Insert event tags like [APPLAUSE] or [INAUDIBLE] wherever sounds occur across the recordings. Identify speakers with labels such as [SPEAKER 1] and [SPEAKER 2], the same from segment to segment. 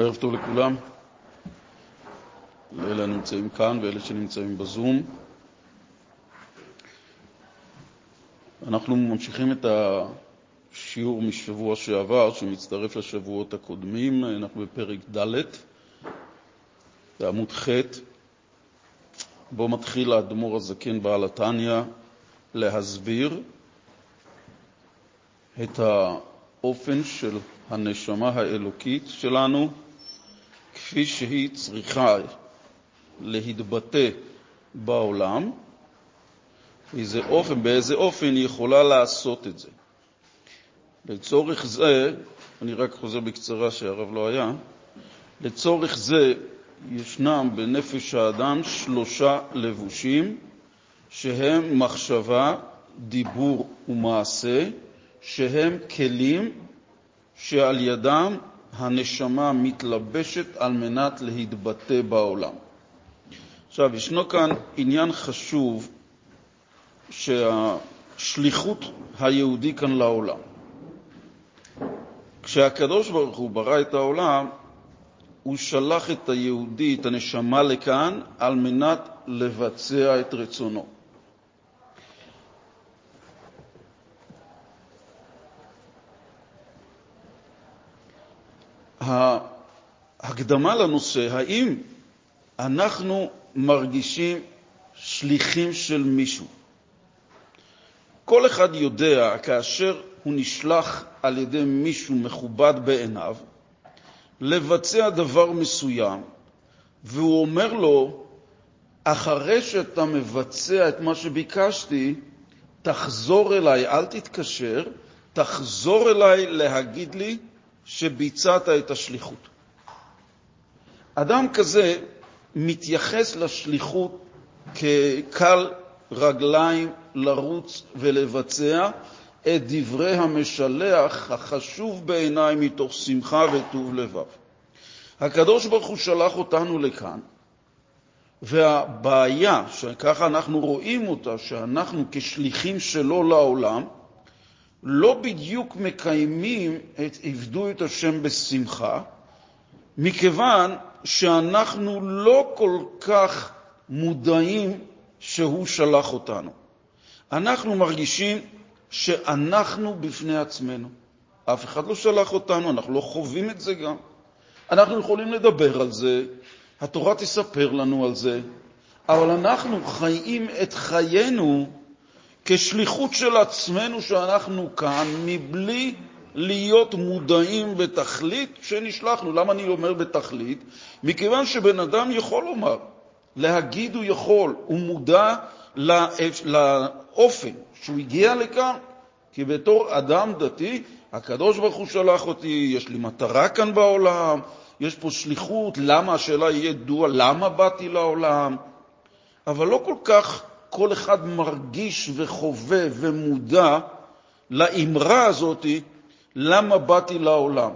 [SPEAKER 1] ערב טוב לכולם, לאלה הנמצאים כאן ואלה שנמצאים בזום. אנחנו ממשיכים את השיעור משבוע שעבר, שמצטרף לשבועות הקודמים. אנחנו בפרק ד', בעמוד ח', בו מתחיל האדמו"ר הזקן בעל התניא להסביר את האופן של הנשמה האלוקית שלנו כפי שהיא צריכה להתבטא בעולם, איזה אופן, באיזה אופן היא יכולה לעשות את זה. לצורך זה, אני רק חוזר בקצרה שהרב לא היה, לצורך זה ישנם בנפש האדם שלושה לבושים שהם מחשבה, דיבור ומעשה, שהם כלים שעל ידם הנשמה מתלבשת על מנת להתבטא בעולם. עכשיו, ישנו כאן עניין חשוב שהשליחות היהודי כאן לעולם. כשהקדוש ברוך הוא ברא את העולם, הוא שלח את היהודי, את הנשמה לכאן, על מנת לבצע את רצונו. ההקדמה לנושא, האם אנחנו מרגישים שליחים של מישהו? כל אחד יודע, כאשר הוא נשלח על ידי מישהו מכובד בעיניו, לבצע דבר מסוים, והוא אומר לו, אחרי שאתה מבצע את מה שביקשתי, תחזור אליי, אל תתקשר, תחזור אליי להגיד לי שביצעת את השליחות. אדם כזה מתייחס לשליחות כקל רגליים לרוץ ולבצע את דברי המשלח החשוב בעיניי מתוך שמחה וטוב לבב. הקדוש ברוך הוא שלח אותנו לכאן, והבעיה, שככה אנחנו רואים אותה, שאנחנו כשליחים שלו לעולם, לא בדיוק מקיימים את עבדו את השם בשמחה, מכיוון שאנחנו לא כל כך מודעים שהוא שלח אותנו. אנחנו מרגישים שאנחנו בפני עצמנו. אף אחד לא שלח אותנו, אנחנו לא חווים את זה גם. אנחנו יכולים לדבר על זה, התורה תספר לנו על זה, אבל אנחנו חיים את חיינו כשליחות של עצמנו שאנחנו כאן, מבלי להיות מודעים בתכלית שנשלחנו. למה אני אומר בתכלית? מכיוון שבן אדם יכול לומר, להגיד הוא יכול, הוא מודע לאופן שהוא הגיע לכאן, כי בתור אדם דתי, הקדוש ברוך הוא שלח אותי, יש לי מטרה כאן בעולם, יש פה שליחות, למה השאלה יהיה ידוע, למה באתי לעולם, אבל לא כל כך כל אחד מרגיש וחווה ומודע לאמרה הזאת, למה באתי לעולם.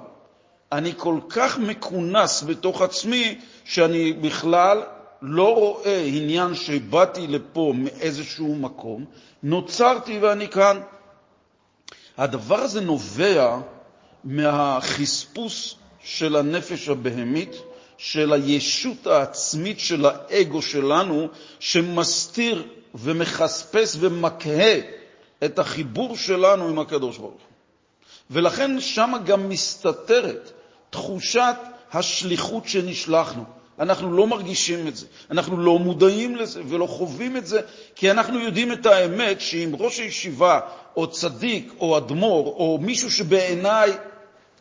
[SPEAKER 1] אני כל כך מכונס בתוך עצמי, שאני בכלל לא רואה עניין שבאתי לפה מאיזשהו מקום, נוצרתי ואני כאן. הדבר הזה נובע מהחספוס של הנפש הבהמית, של הישות העצמית של האגו שלנו, שמסתיר ומחספס ומקהה את החיבור שלנו עם הקדוש ברוך הוא. ולכן שם גם מסתתרת תחושת השליחות שנשלחנו. אנחנו לא מרגישים את זה, אנחנו לא מודעים לזה ולא חווים את זה, כי אנחנו יודעים את האמת שאם ראש הישיבה או צדיק או אדמו"ר או מישהו שבעיניי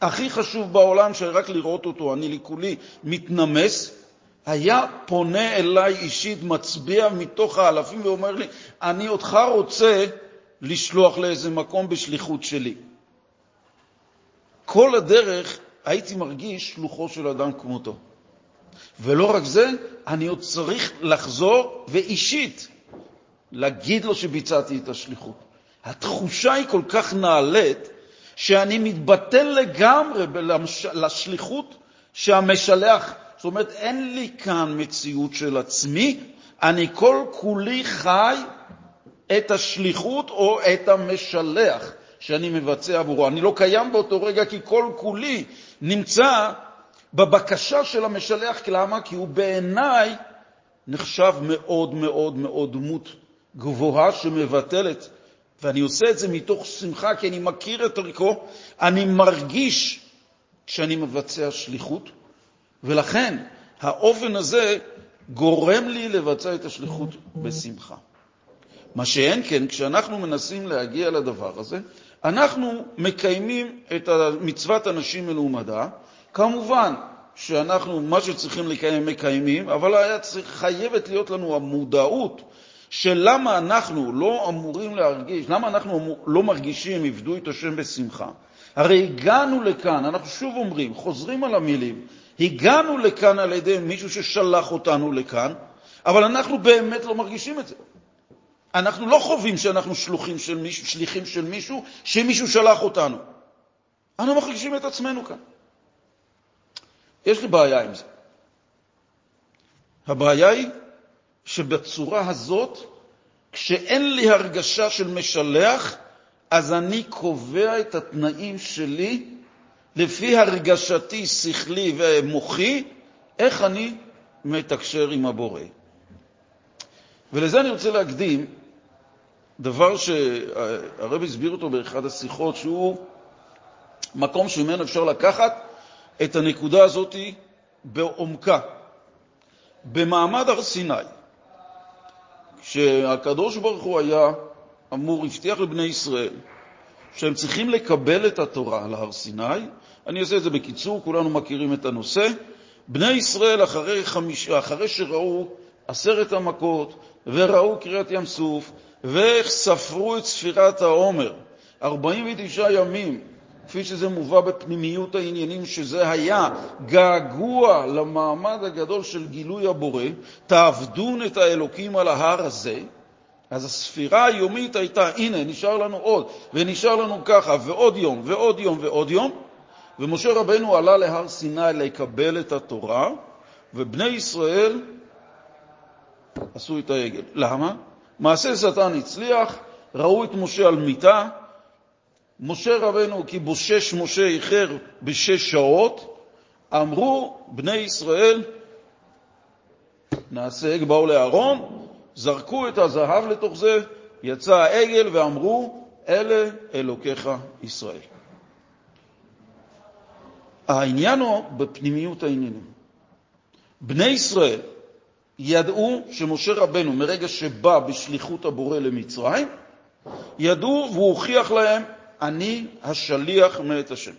[SPEAKER 1] הכי חשוב בעולם, שרק לראות אותו אני לכולי מתנמס, היה פונה אליי אישית, מצביע מתוך האלפים ואומר לי, אני אותך רוצה לשלוח לאיזה מקום בשליחות שלי. כל הדרך הייתי מרגיש שלוחו של אדם כמותו. ולא רק זה, אני עוד צריך לחזור ואישית להגיד לו שביצעתי את השליחות. התחושה היא כל כך נעלית, שאני מתבטל לגמרי לשליחות שהמשלח, זאת אומרת, אין לי כאן מציאות של עצמי, אני כל כולי חי את השליחות או את המשלח שאני מבצע עבורו. אני לא קיים באותו רגע כי כל כולי נמצא בבקשה של המשלח, למה? כי הוא בעיניי נחשב מאוד מאוד מאוד דמות גבוהה שמבטלת, ואני עושה את זה מתוך שמחה, כי אני מכיר את ערכו, אני מרגיש כשאני מבצע שליחות, ולכן האופן הזה גורם לי לבצע את השליחות בשמחה. מה שאין כן, כשאנחנו מנסים להגיע לדבר הזה, אנחנו מקיימים את מצוות אנשים מלומדה, כמובן שאנחנו, מה שצריכים לקיים, מקיימים, אבל היה צריך, חייבת להיות לנו המודעות של למה אנחנו לא אמורים להרגיש, למה אנחנו לא מרגישים עבדו את השם בשמחה. הרי הגענו לכאן, אנחנו שוב אומרים, חוזרים על המילים, הגענו לכאן על ידי מישהו ששלח אותנו לכאן, אבל אנחנו באמת לא מרגישים את זה. אנחנו לא חווים שאנחנו שלוחים של מישהו, שליחים של מישהו, שמישהו שלח אותנו. אנחנו מרגישים את עצמנו כאן. יש לי בעיה עם זה. הבעיה היא שבצורה הזאת, כשאין לי הרגשה של משלח, אז אני קובע את התנאים שלי לפי הרגשתי, שכלי ומוחי, איך אני מתקשר עם הבורא. ולזה אני רוצה להקדים דבר שהרב הסביר אותו באחד השיחות, שהוא מקום שממנו אפשר לקחת את הנקודה הזאת בעומקה. במעמד הר סיני, כשהקדוש ברוך הוא היה אמור, הבטיח לבני ישראל שהם צריכים לקבל את התורה על הר סיני, אני אעשה את זה בקיצור, כולנו מכירים את הנושא. בני ישראל, אחרי, חמיש, אחרי שראו עשרת המכות וראו קריאת ים סוף וספרו את ספירת העומר, 49 ימים כפי שזה מובא בפנימיות העניינים, שזה היה געגוע למעמד הגדול של גילוי הבורא, תעבדון את האלוקים על ההר הזה, אז הספירה היומית הייתה, הנה, נשאר לנו עוד, ונשאר לנו ככה, ועוד יום, ועוד יום, ועוד יום, ומשה רבנו עלה להר סיני לקבל את התורה, ובני ישראל עשו את העגל. למה? מעשה שטן הצליח, ראו את משה על מיטה, משה רבנו, כי בושש משה איחר בשש שעות, אמרו בני ישראל, נעשה, באו לאהרון, זרקו את הזהב לתוך זה, יצא העגל ואמרו, אלה אלוקיך ישראל. העניין הוא בפנימיות העניינים. בני ישראל ידעו שמשה רבנו, מרגע שבא בשליחות הבורא למצרים, ידעו והוא הוכיח להם אני השליח מאת השם.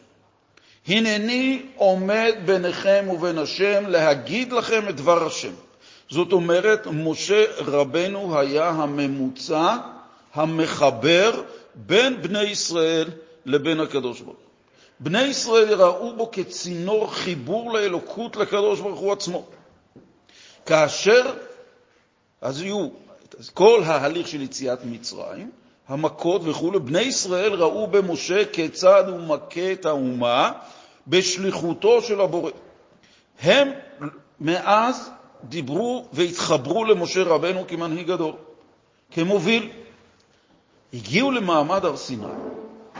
[SPEAKER 1] הנני עומד ביניכם ובין השם להגיד לכם את דבר השם. זאת אומרת, משה רבנו היה הממוצע, המחבר בין בני ישראל לבין הקדוש ברוך הוא. בני ישראל ראו בו כצינור חיבור לאלוקות לקדוש ברוך הוא עצמו. כאשר, אז יהיו כל ההליך של יציאת מצרים, המכות וכו', בני ישראל ראו במשה כיצד הוא מכה את האומה בשליחותו של הבורא. הם מאז דיברו והתחברו למשה רבנו כמנהיג הדור, כמוביל. הגיעו למעמד הר סיני,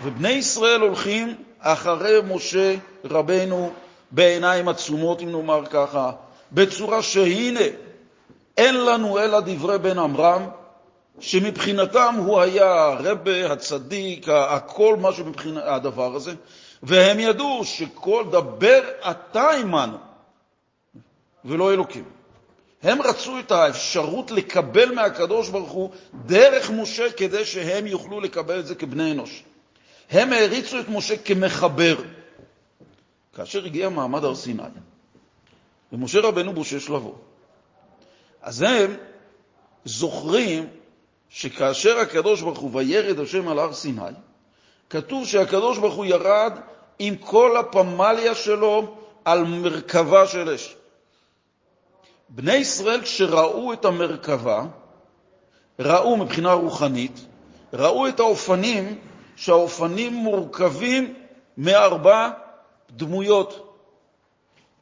[SPEAKER 1] ובני ישראל הולכים אחרי משה רבנו בעיניים עצומות, אם נאמר ככה, בצורה שהנה, אין לנו אלא דברי בן עמרם, שמבחינתם הוא היה הרבה, הצדיק, הכל משהו מבחינת הדבר הזה, והם ידעו שכל דבר אתה עמנו, ולא אלוקים. הם רצו את האפשרות לקבל מהקדוש ברוך הוא דרך משה כדי שהם יוכלו לקבל את זה כבני אנוש. הם העריצו את משה כמחבר. כאשר הגיע מעמד הר סיני, ומשה רבנו בושש לבוא, אז הם זוכרים שכאשר הקדוש ברוך הוא וירד השם על הר סיני, כתוב שהקדוש ברוך הוא ירד עם כל הפמליה שלו על מרכבה של אש. בני ישראל, כשראו את המרכבה, ראו מבחינה רוחנית, ראו את האופנים, שהאופנים מורכבים מארבע דמויות.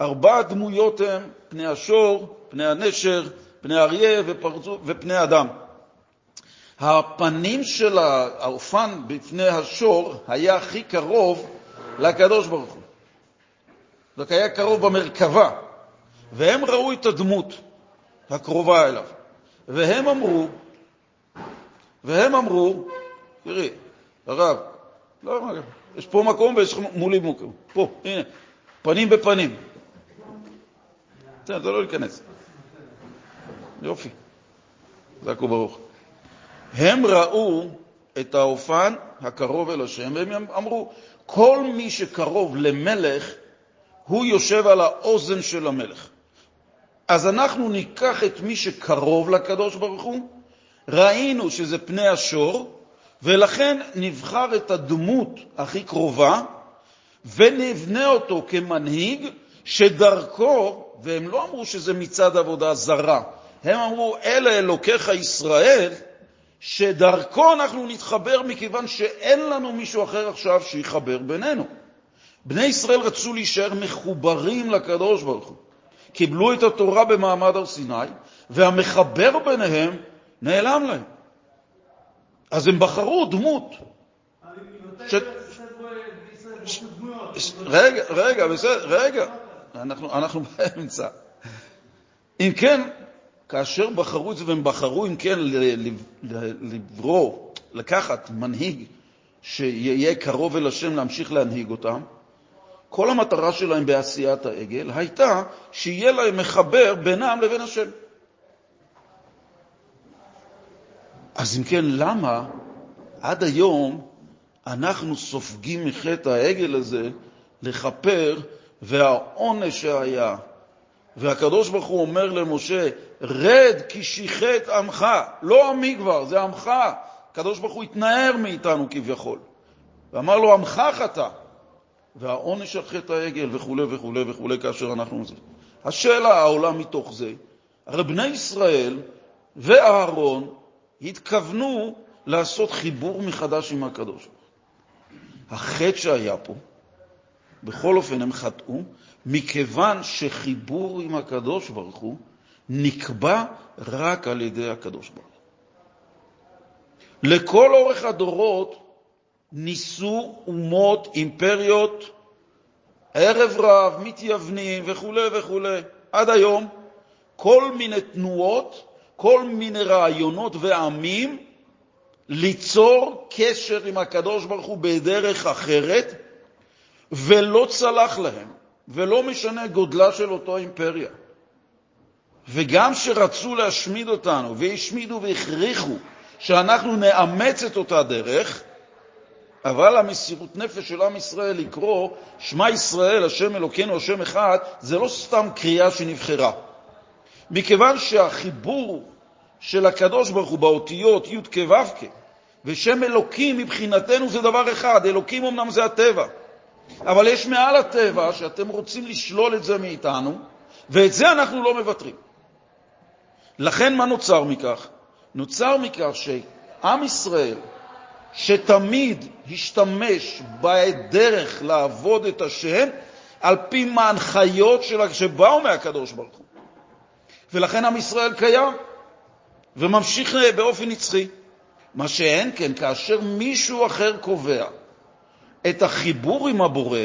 [SPEAKER 1] ארבע דמויות הן פני השור, פני הנשר, פני אריה ופני אדם. הפנים של האופן בפני השור היה הכי קרוב לקדוש ברוך הוא. רק היה קרוב במרכבה, והם ראו את הדמות הקרובה אליו, והם אמרו, והם אמרו, תראי, הרב, לא, יש פה מקום ויש מולי מקום, פה, הנה, פנים בפנים. בסדר, לא להיכנס. יופי, חזק וברוך. הם ראו את האופן הקרוב אל השם, והם אמרו, כל מי שקרוב למלך, הוא יושב על האוזן של המלך. אז אנחנו ניקח את מי שקרוב לקדוש ברוך הוא, ראינו שזה פני השור, ולכן נבחר את הדמות הכי קרובה, ונבנה אותו כמנהיג, שדרכו, והם לא אמרו שזה מצד עבודה זרה, הם אמרו, אלה אלוקיך ישראל, שדרכו אנחנו נתחבר מכיוון שאין לנו מישהו אחר עכשיו שיחבר בינינו. בני ישראל רצו להישאר מחוברים לקדוש ברוך הוא. קיבלו את התורה במעמד הר סיני, והמחבר ביניהם נעלם להם. אז הם בחרו דמות. רגע, רגע, בסדר, רגע. אנחנו, באמצע. אם כן, כאשר בחרו את זה, והם בחרו, אם כן, לברוא, לקחת מנהיג שיהיה קרוב אל השם, להמשיך להנהיג אותם, כל המטרה שלהם בעשיית העגל הייתה שיהיה להם מחבר בינם לבין השם. אז אם כן, למה עד היום אנחנו סופגים מחטא העגל הזה לכפר, והעונש שהיה, והקדוש ברוך הוא אומר למשה, רד כי שיחת עמך, לא עמי כבר, זה עמך. הקדוש ברוך הוא התנער מאיתנו כביכול, ואמר לו, עמך חטא. והעונש על חטא העגל וכו' וכו' וכו' כאשר אנחנו... השאלה העולה מתוך זה, הרי בני ישראל ואהרון התכוונו לעשות חיבור מחדש עם הקדוש. החטא שהיה פה, בכל אופן הם חטאו, מכיוון שחיבור עם הקדוש ברוך הוא נקבע רק על ידי הקדוש ברוך הוא. לכל אורך הדורות ניסו אומות, אימפריות, ערב רב, מתייוונים וכו' וכו'. עד היום כל מיני תנועות, כל מיני רעיונות ועמים ליצור קשר עם הקדוש ברוך הוא בדרך אחרת, ולא צלח להם, ולא משנה גודלה של אותו אימפריה. וגם שרצו להשמיד אותנו, והשמידו והכריחו שאנחנו נאמץ את אותה דרך, אבל המסירות נפש של עם ישראל לקרוא שמע ישראל, השם אלוקינו, השם אחד, זה לא סתם קריאה שנבחרה. מכיוון שהחיבור של הקדוש ברוך הוא באותיות י' כו' ושם אלוקים מבחינתנו זה דבר אחד, אלוקים אמנם זה הטבע, אבל יש מעל הטבע שאתם רוצים לשלול את זה מאיתנו, ואת זה אנחנו לא מוותרים. לכן מה נוצר מכך? נוצר מכך שעם ישראל, שתמיד השתמש בדרך לעבוד את השם על פי מהנחיות שבאו מהקדוש ברוך הוא. ולכן עם ישראל קיים וממשיך באופן נצחי. מה שאין כן, כאשר מישהו אחר קובע את החיבור עם הבורא,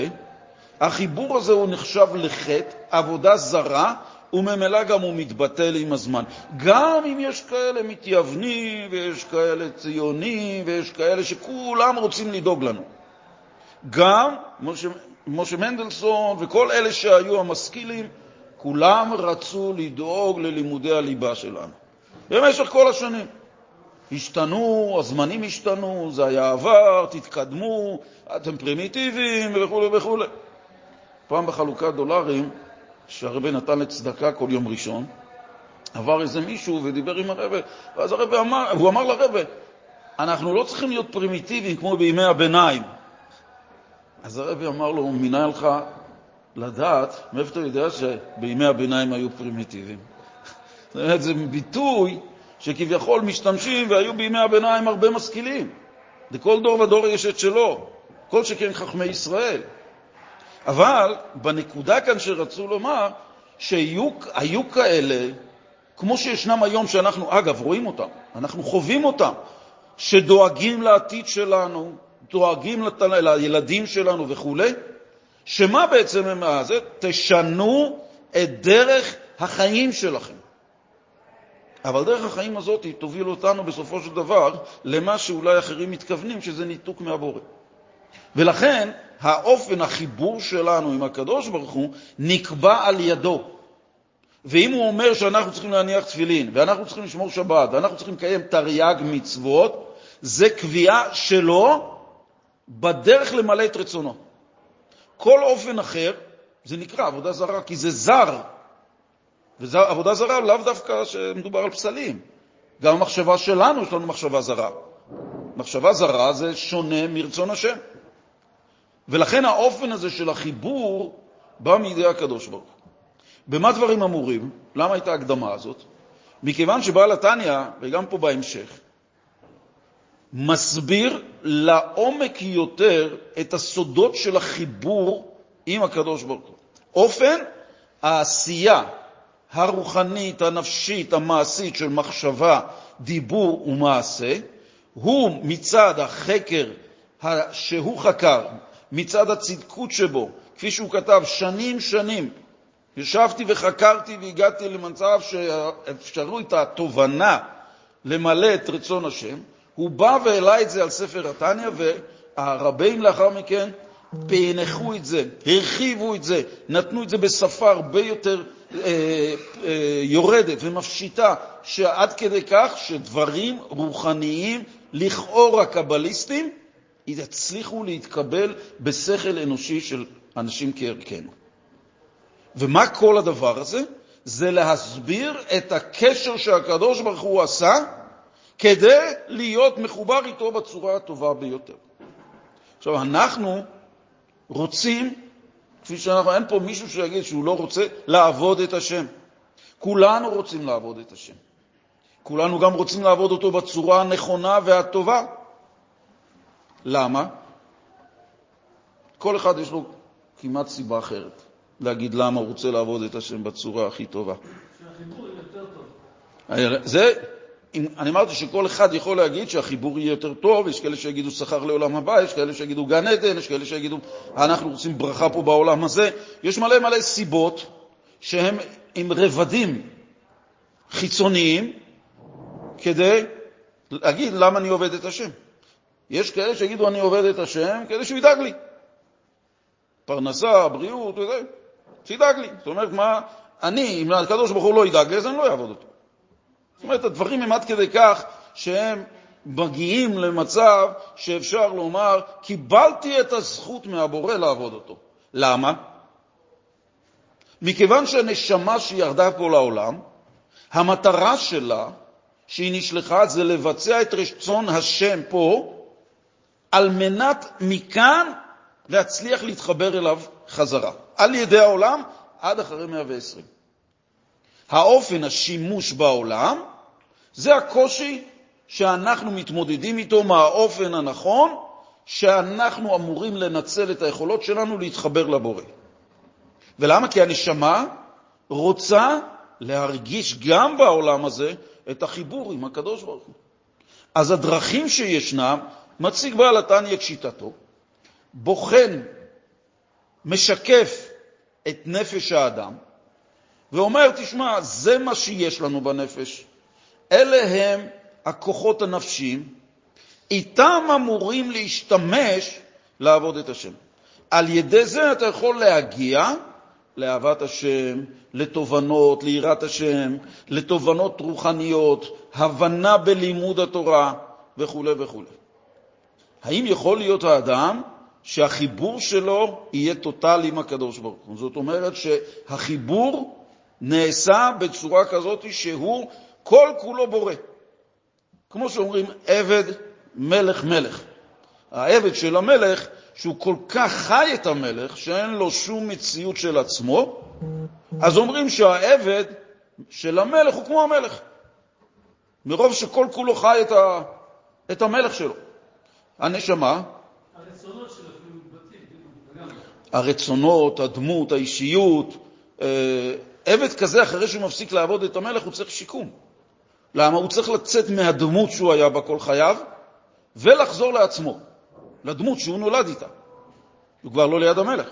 [SPEAKER 1] החיבור הזה הוא נחשב לחטא, עבודה זרה, וממילא גם הוא מתבטל עם הזמן. גם אם יש כאלה מתייוונים, ויש כאלה ציונים, ויש כאלה שכולם רוצים לדאוג לנו. גם משה, משה מנדלסון וכל אלה שהיו המשכילים, כולם רצו לדאוג ללימודי הליבה שלנו. במשך כל השנים. השתנו, הזמנים השתנו, זה היה עבר, תתקדמו, אתם פרימיטיביים וכו' וכו'. פעם בחלוקת דולרים, שהרבה נתן לצדקה כל יום ראשון, עבר איזה מישהו ודיבר עם הרבה, ואז הרבה אמר, הוא אמר לרבה, אנחנו לא צריכים להיות פרימיטיביים כמו בימי הביניים. אז הרבי אמר לו, מינה לך לדעת, מאיפה אתה יודע שבימי הביניים היו פרימיטיביים? [LAUGHS] זאת אומרת, זה ביטוי שכביכול משתמשים, והיו בימי הביניים הרבה משכילים. לכל דור ודור יש את שלו, כל שכן חכמי ישראל. אבל בנקודה כאן שרצו לומר, שהיו כאלה, כמו שישנם היום, שאנחנו, אגב, רואים אותם, אנחנו חווים אותם, שדואגים לעתיד שלנו, דואגים לילדים שלנו וכו', שמה בעצם הם זה? תשנו את דרך החיים שלכם. אבל דרך החיים הזאת תוביל אותנו בסופו של דבר למה שאולי אחרים מתכוונים, שזה ניתוק מהבורא. ולכן האופן, החיבור שלנו עם הקדוש ברוך הוא, נקבע על ידו. ואם הוא אומר שאנחנו צריכים להניח תפילין, ואנחנו צריכים לשמור שבת, ואנחנו צריכים לקיים תרי"ג מצוות, זה קביעה שלו בדרך למלא את רצונו. כל אופן אחר, זה נקרא עבודה זרה, כי זה זר. ועבודה זרה לאו דווקא שמדובר על פסלים. גם המחשבה שלנו, יש לנו מחשבה זרה. מחשבה זרה זה שונה מרצון השם. ולכן האופן הזה של החיבור בא מידי הקדוש ברוך הוא. במה דברים אמורים? למה הייתה ההקדמה הזאת? מכיוון שבעל התניא, וגם פה בהמשך, מסביר לעומק יותר את הסודות של החיבור עם הקדוש ברוך הוא. אופן העשייה הרוחנית, הנפשית, המעשית של מחשבה, דיבור ומעשה, הוא מצד החקר שהוא חקר, מצד הצדקות שבו, כפי שהוא כתב, שנים שנים ישבתי וחקרתי והגעתי למצב שאפשרו את התובנה למלא את רצון השם, הוא בא והעלה את זה על ספר התניא, והרבים לאחר מכן פענחו את זה, הרחיבו את זה, נתנו את זה בשפה הרבה יותר אה, אה, יורדת ומפשיטה, שעד כדי כך שדברים רוחניים, לכאורה קבליסטיים, יצליחו להתקבל בשכל אנושי של אנשים כערכנו. ומה כל הדבר הזה? זה להסביר את הקשר שהקדוש ברוך הוא עשה כדי להיות מחובר איתו בצורה הטובה ביותר. עכשיו, אנחנו רוצים, כפי שאנחנו, אין פה מישהו שיגיד שהוא לא רוצה לעבוד את השם. כולנו רוצים לעבוד את השם. כולנו גם רוצים לעבוד אותו בצורה הנכונה והטובה. למה? כל אחד יש לו כמעט סיבה אחרת. להגיד למה הוא רוצה לעבוד את השם בצורה הכי טובה. שהחיבור יהיה יותר טוב. זה, אני אמרתי שכל אחד יכול להגיד שהחיבור יהיה יותר טוב, יש כאלה שיגידו שכר לעולם הבא, יש כאלה שיגידו גן עדן, יש כאלה שיגידו אנחנו רוצים ברכה פה בעולם הזה. יש מלא מלא סיבות שהן עם רבדים חיצוניים כדי להגיד למה אני עובד את השם. יש כאלה שיגידו אני עובד את השם כדי שהוא ידאג לי. פרנסה, בריאות וזה. שידאג לי. זאת אומרת, מה, אני, אם הקדוש ברוך הוא לא ידאג לי, אז אני לא אעבוד אותו. זאת אומרת, הדברים הם עד כדי כך שהם מגיעים למצב שאפשר לומר, קיבלתי את הזכות מהבורא לעבוד אותו. למה? מכיוון שהנשמה שירדה פה לעולם, המטרה שלה, שהיא נשלחה, זה לבצע את רצון השם פה, על מנת מכאן להצליח להתחבר אליו חזרה. על ידי העולם עד אחרי 120. האופן השימוש בעולם זה הקושי שאנחנו מתמודדים איתו מהאופן הנכון שאנחנו אמורים לנצל את היכולות שלנו להתחבר לבורא. ולמה? כי הנשמה רוצה להרגיש גם בעולם הזה את החיבור עם הקדוש ברוך הוא. אז הדרכים שישנם, מציג בעל התניא את שיטתו, בוחן משקף את נפש האדם ואומר, תשמע, זה מה שיש לנו בנפש. אלה הם הכוחות הנפשיים, איתם אמורים להשתמש לעבוד את השם. על ידי זה אתה יכול להגיע לאהבת השם, לתובנות, ליראת השם, לתובנות רוחניות, הבנה בלימוד התורה וכו' וכו'. האם יכול להיות האדם שהחיבור שלו יהיה טוטלי עם הקדוש ברוך הוא. זאת אומרת שהחיבור נעשה בצורה כזאת שהוא כל כולו בורא. כמו שאומרים, עבד מלך מלך. העבד של המלך, שהוא כל כך חי את המלך, שאין לו שום מציאות של עצמו, אז אומרים שהעבד של המלך הוא כמו המלך. מרוב שכל כולו חי את, ה, את המלך שלו. הנשמה, הרצונות, הדמות, האישיות. אה, עבד כזה, אחרי שהוא מפסיק לעבוד את המלך, הוא צריך שיקום. למה? הוא צריך לצאת מהדמות שהוא היה בה כל חייו ולחזור לעצמו, לדמות שהוא נולד איתה. הוא כבר לא ליד המלך.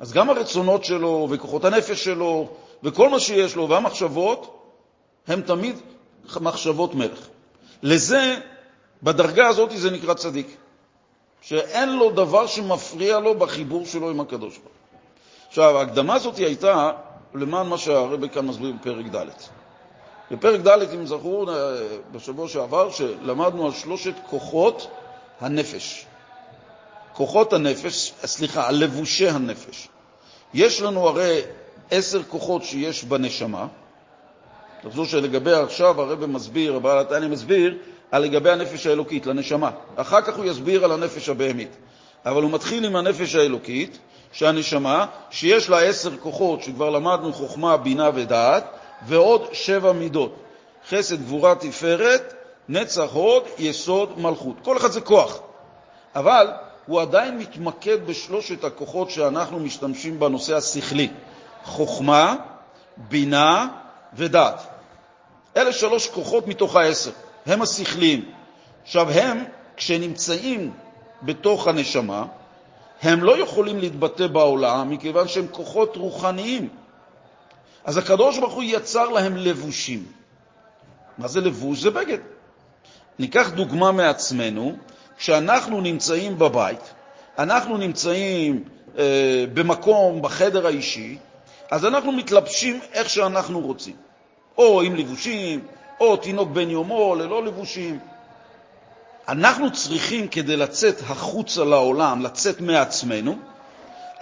[SPEAKER 1] אז גם הרצונות שלו וכוחות הנפש שלו וכל מה שיש לו והמחשבות הם תמיד מחשבות מלך. לזה, בדרגה הזאת זה נקרא צדיק, שאין לו דבר שמפריע לו בחיבור שלו עם הקדוש ברוך. עכשיו, ההקדמה הזאת הייתה למען מה שהרבי כאן מסביר בפרק ד'. בפרק ד', אם זכור, בשבוע שעבר, שלמדנו על שלושת כוחות הנפש. כוחות הנפש, סליחה, על לבושי הנפש. יש לנו הרי עשר כוחות שיש בנשמה. תחזור שלגבי עכשיו הרב מסביר, הבעל התניא מסביר, לגבי הנפש האלוקית, לנשמה. אחר כך הוא יסביר על הנפש הבהמית. אבל הוא מתחיל עם הנפש האלוקית, שהנשמה, שיש לה עשר כוחות, שכבר למדנו חוכמה, בינה ודעת, ועוד שבע מידות. חסד, גבורה, תפארת, נצח, הוד, יסוד, מלכות. כל אחד זה כוח. אבל הוא עדיין מתמקד בשלושת הכוחות שאנחנו משתמשים בנושא השכלי, חוכמה, בינה ודעת. אלה שלוש כוחות מתוך העשר, הם השכליים. עכשיו, הם, כשנמצאים בתוך הנשמה, הם לא יכולים להתבטא בעולם מכיוון שהם כוחות רוחניים. אז הקדוש ברוך הוא יצר להם לבושים. מה זה לבוש? זה בגד. ניקח דוגמה מעצמנו, כשאנחנו נמצאים בבית, אנחנו נמצאים אה, במקום, בחדר האישי, אז אנחנו מתלבשים איך שאנחנו רוצים, או עם לבושים, או תינוק בן יומו, ללא לבושים. אנחנו צריכים, כדי לצאת החוצה לעולם, לצאת מעצמנו,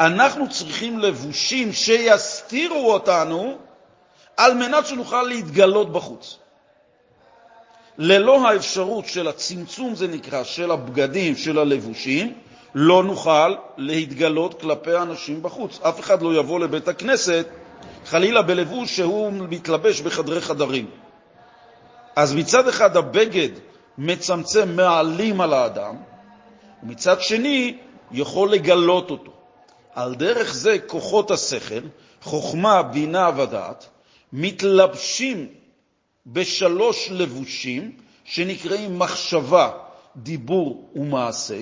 [SPEAKER 1] אנחנו צריכים לבושים שיסתירו אותנו על מנת שנוכל להתגלות בחוץ. ללא האפשרות של הצמצום, זה נקרא, של הבגדים, של הלבושים, לא נוכל להתגלות כלפי האנשים בחוץ. אף אחד לא יבוא לבית הכנסת, חלילה בלבוש שהוא מתלבש בחדרי חדרים. אז מצד אחד הבגד מצמצם, מעלים על האדם, ומצד שני יכול לגלות אותו. על דרך זה כוחות השכל, חוכמה, בינה ודעת, מתלבשים בשלוש לבושים שנקראים מחשבה, דיבור ומעשה,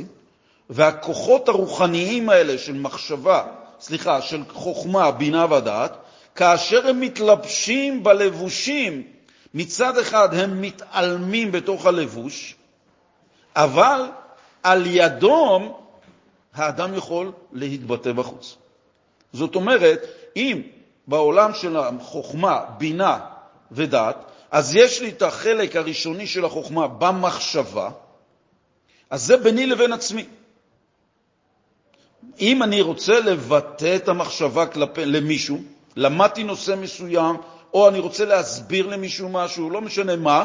[SPEAKER 1] והכוחות הרוחניים האלה של מחשבה, סליחה, של חוכמה, בינה ודעת, כאשר הם מתלבשים בלבושים, מצד אחד הם מתעלמים בתוך הלבוש, אבל על ידום האדם יכול להתבטא בחוץ. זאת אומרת, אם בעולם של החוכמה, בינה ודעת, אז יש לי את החלק הראשוני של החוכמה במחשבה, אז זה ביני לבין עצמי. אם אני רוצה לבטא את המחשבה כלפי, למישהו, למדתי נושא מסוים, או אני רוצה להסביר למישהו משהו, לא משנה מה,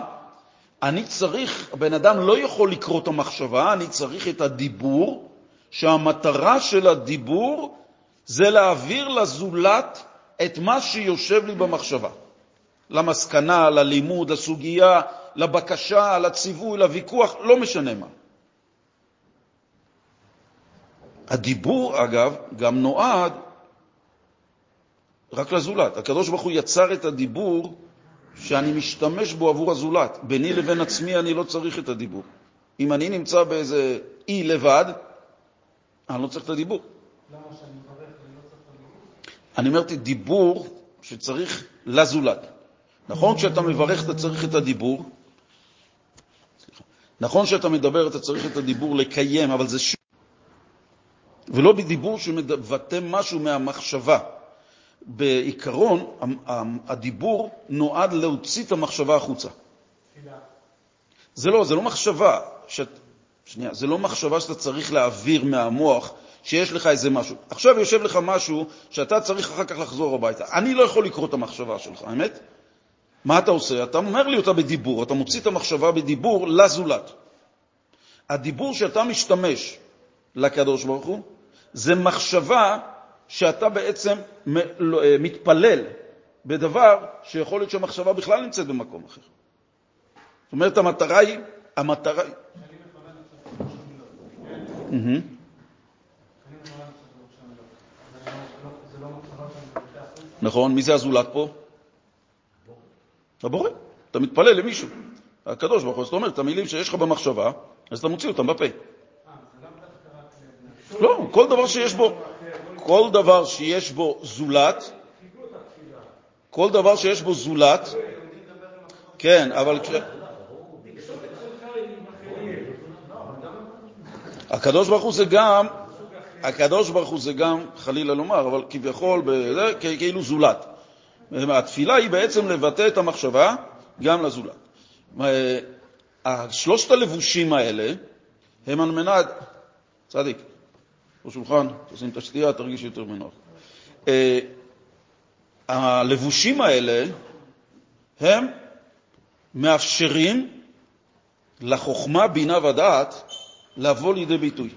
[SPEAKER 1] אני צריך, הבן אדם לא יכול לקרוא את המחשבה, אני צריך את הדיבור, שהמטרה של הדיבור זה להעביר לזולת את מה שיושב לי במחשבה. למסקנה, ללימוד, לסוגיה, לבקשה, לציווי, לוויכוח, לא משנה מה. הדיבור, אגב, גם נועד רק לזולת. הקדוש ברוך הוא יצר את הדיבור שאני משתמש בו עבור הזולת. ביני לבין עצמי אני לא צריך את הדיבור. אם אני נמצא באיזה אי לבד, אני לא צריך את הדיבור.
[SPEAKER 2] למה שאני מברך ואני לא צריך את הדיבור?
[SPEAKER 1] אני אמרתי דיבור שצריך לזולת. נכון כשאתה מברך אתה צריך את הדיבור, נכון שאתה מדבר אתה צריך את הדיבור לקיים, אבל זה שוב, ולא בדיבור שמבטא משהו מהמחשבה. בעיקרון, הדיבור נועד להוציא את המחשבה החוצה. זה לא, זה לא מחשבה, שאת, שנייה, זה לא מחשבה שאתה צריך להעביר מהמוח שיש לך איזה משהו. עכשיו יושב לך משהו שאתה צריך אחר כך לחזור הביתה. אני לא יכול לקרוא את המחשבה שלך, האמת? מה אתה עושה? אתה אומר לי אותה בדיבור, אתה מוציא את המחשבה בדיבור לזולת. הדיבור שאתה משתמש לקדוש ברוך הוא זה מחשבה שאתה בעצם לא, אה, מתפלל בדבר שיכול להיות שהמחשבה בכלל נמצאת במקום אחר. זאת אומרת, המטרה היא, המטרה היא... נכון, מי זה הזולת פה? הבורא. אתה מתפלל למישהו, הקדוש ברוך הוא, זאת אומרת, המילים שיש לך במחשבה, אז אתה מוציא אותם בפה. לא, כל דבר שיש בו... כל דבר שיש בו זולת, כל דבר שיש בו זולת, כן, אבל. הקדוש ברוך הוא זה גם, הקדוש ברוך הוא זה גם, חלילה לומר, אבל כביכול, כאילו זולת. התפילה היא בעצם לבטא את המחשבה גם לזולת. שלושת הלבושים האלה הם על מנת, צדיק, בשולחן, תשים את השתייה, תרגיש יותר בנוח. הלבושים האלה הם מאפשרים לחוכמה, בינה ודעת לבוא לידי ביטוי.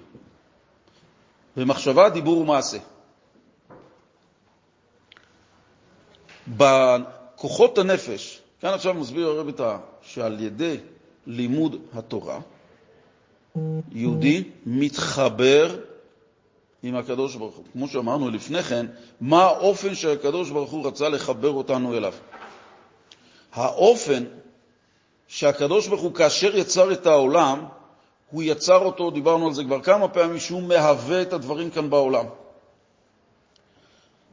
[SPEAKER 1] במחשבה, דיבור ומעשה. בכוחות הנפש, כאן עכשיו מסביר הרב את ה... שעל ידי לימוד התורה, יהודי מתחבר עם הקדוש ברוך הוא. כמו שאמרנו לפני כן, מה האופן שהקדוש ברוך הוא רצה לחבר אותנו אליו? האופן שהקדוש ברוך הוא, כאשר יצר את העולם, הוא יצר אותו, דיברנו על זה כבר כמה פעמים, שהוא מהווה את הדברים כאן בעולם.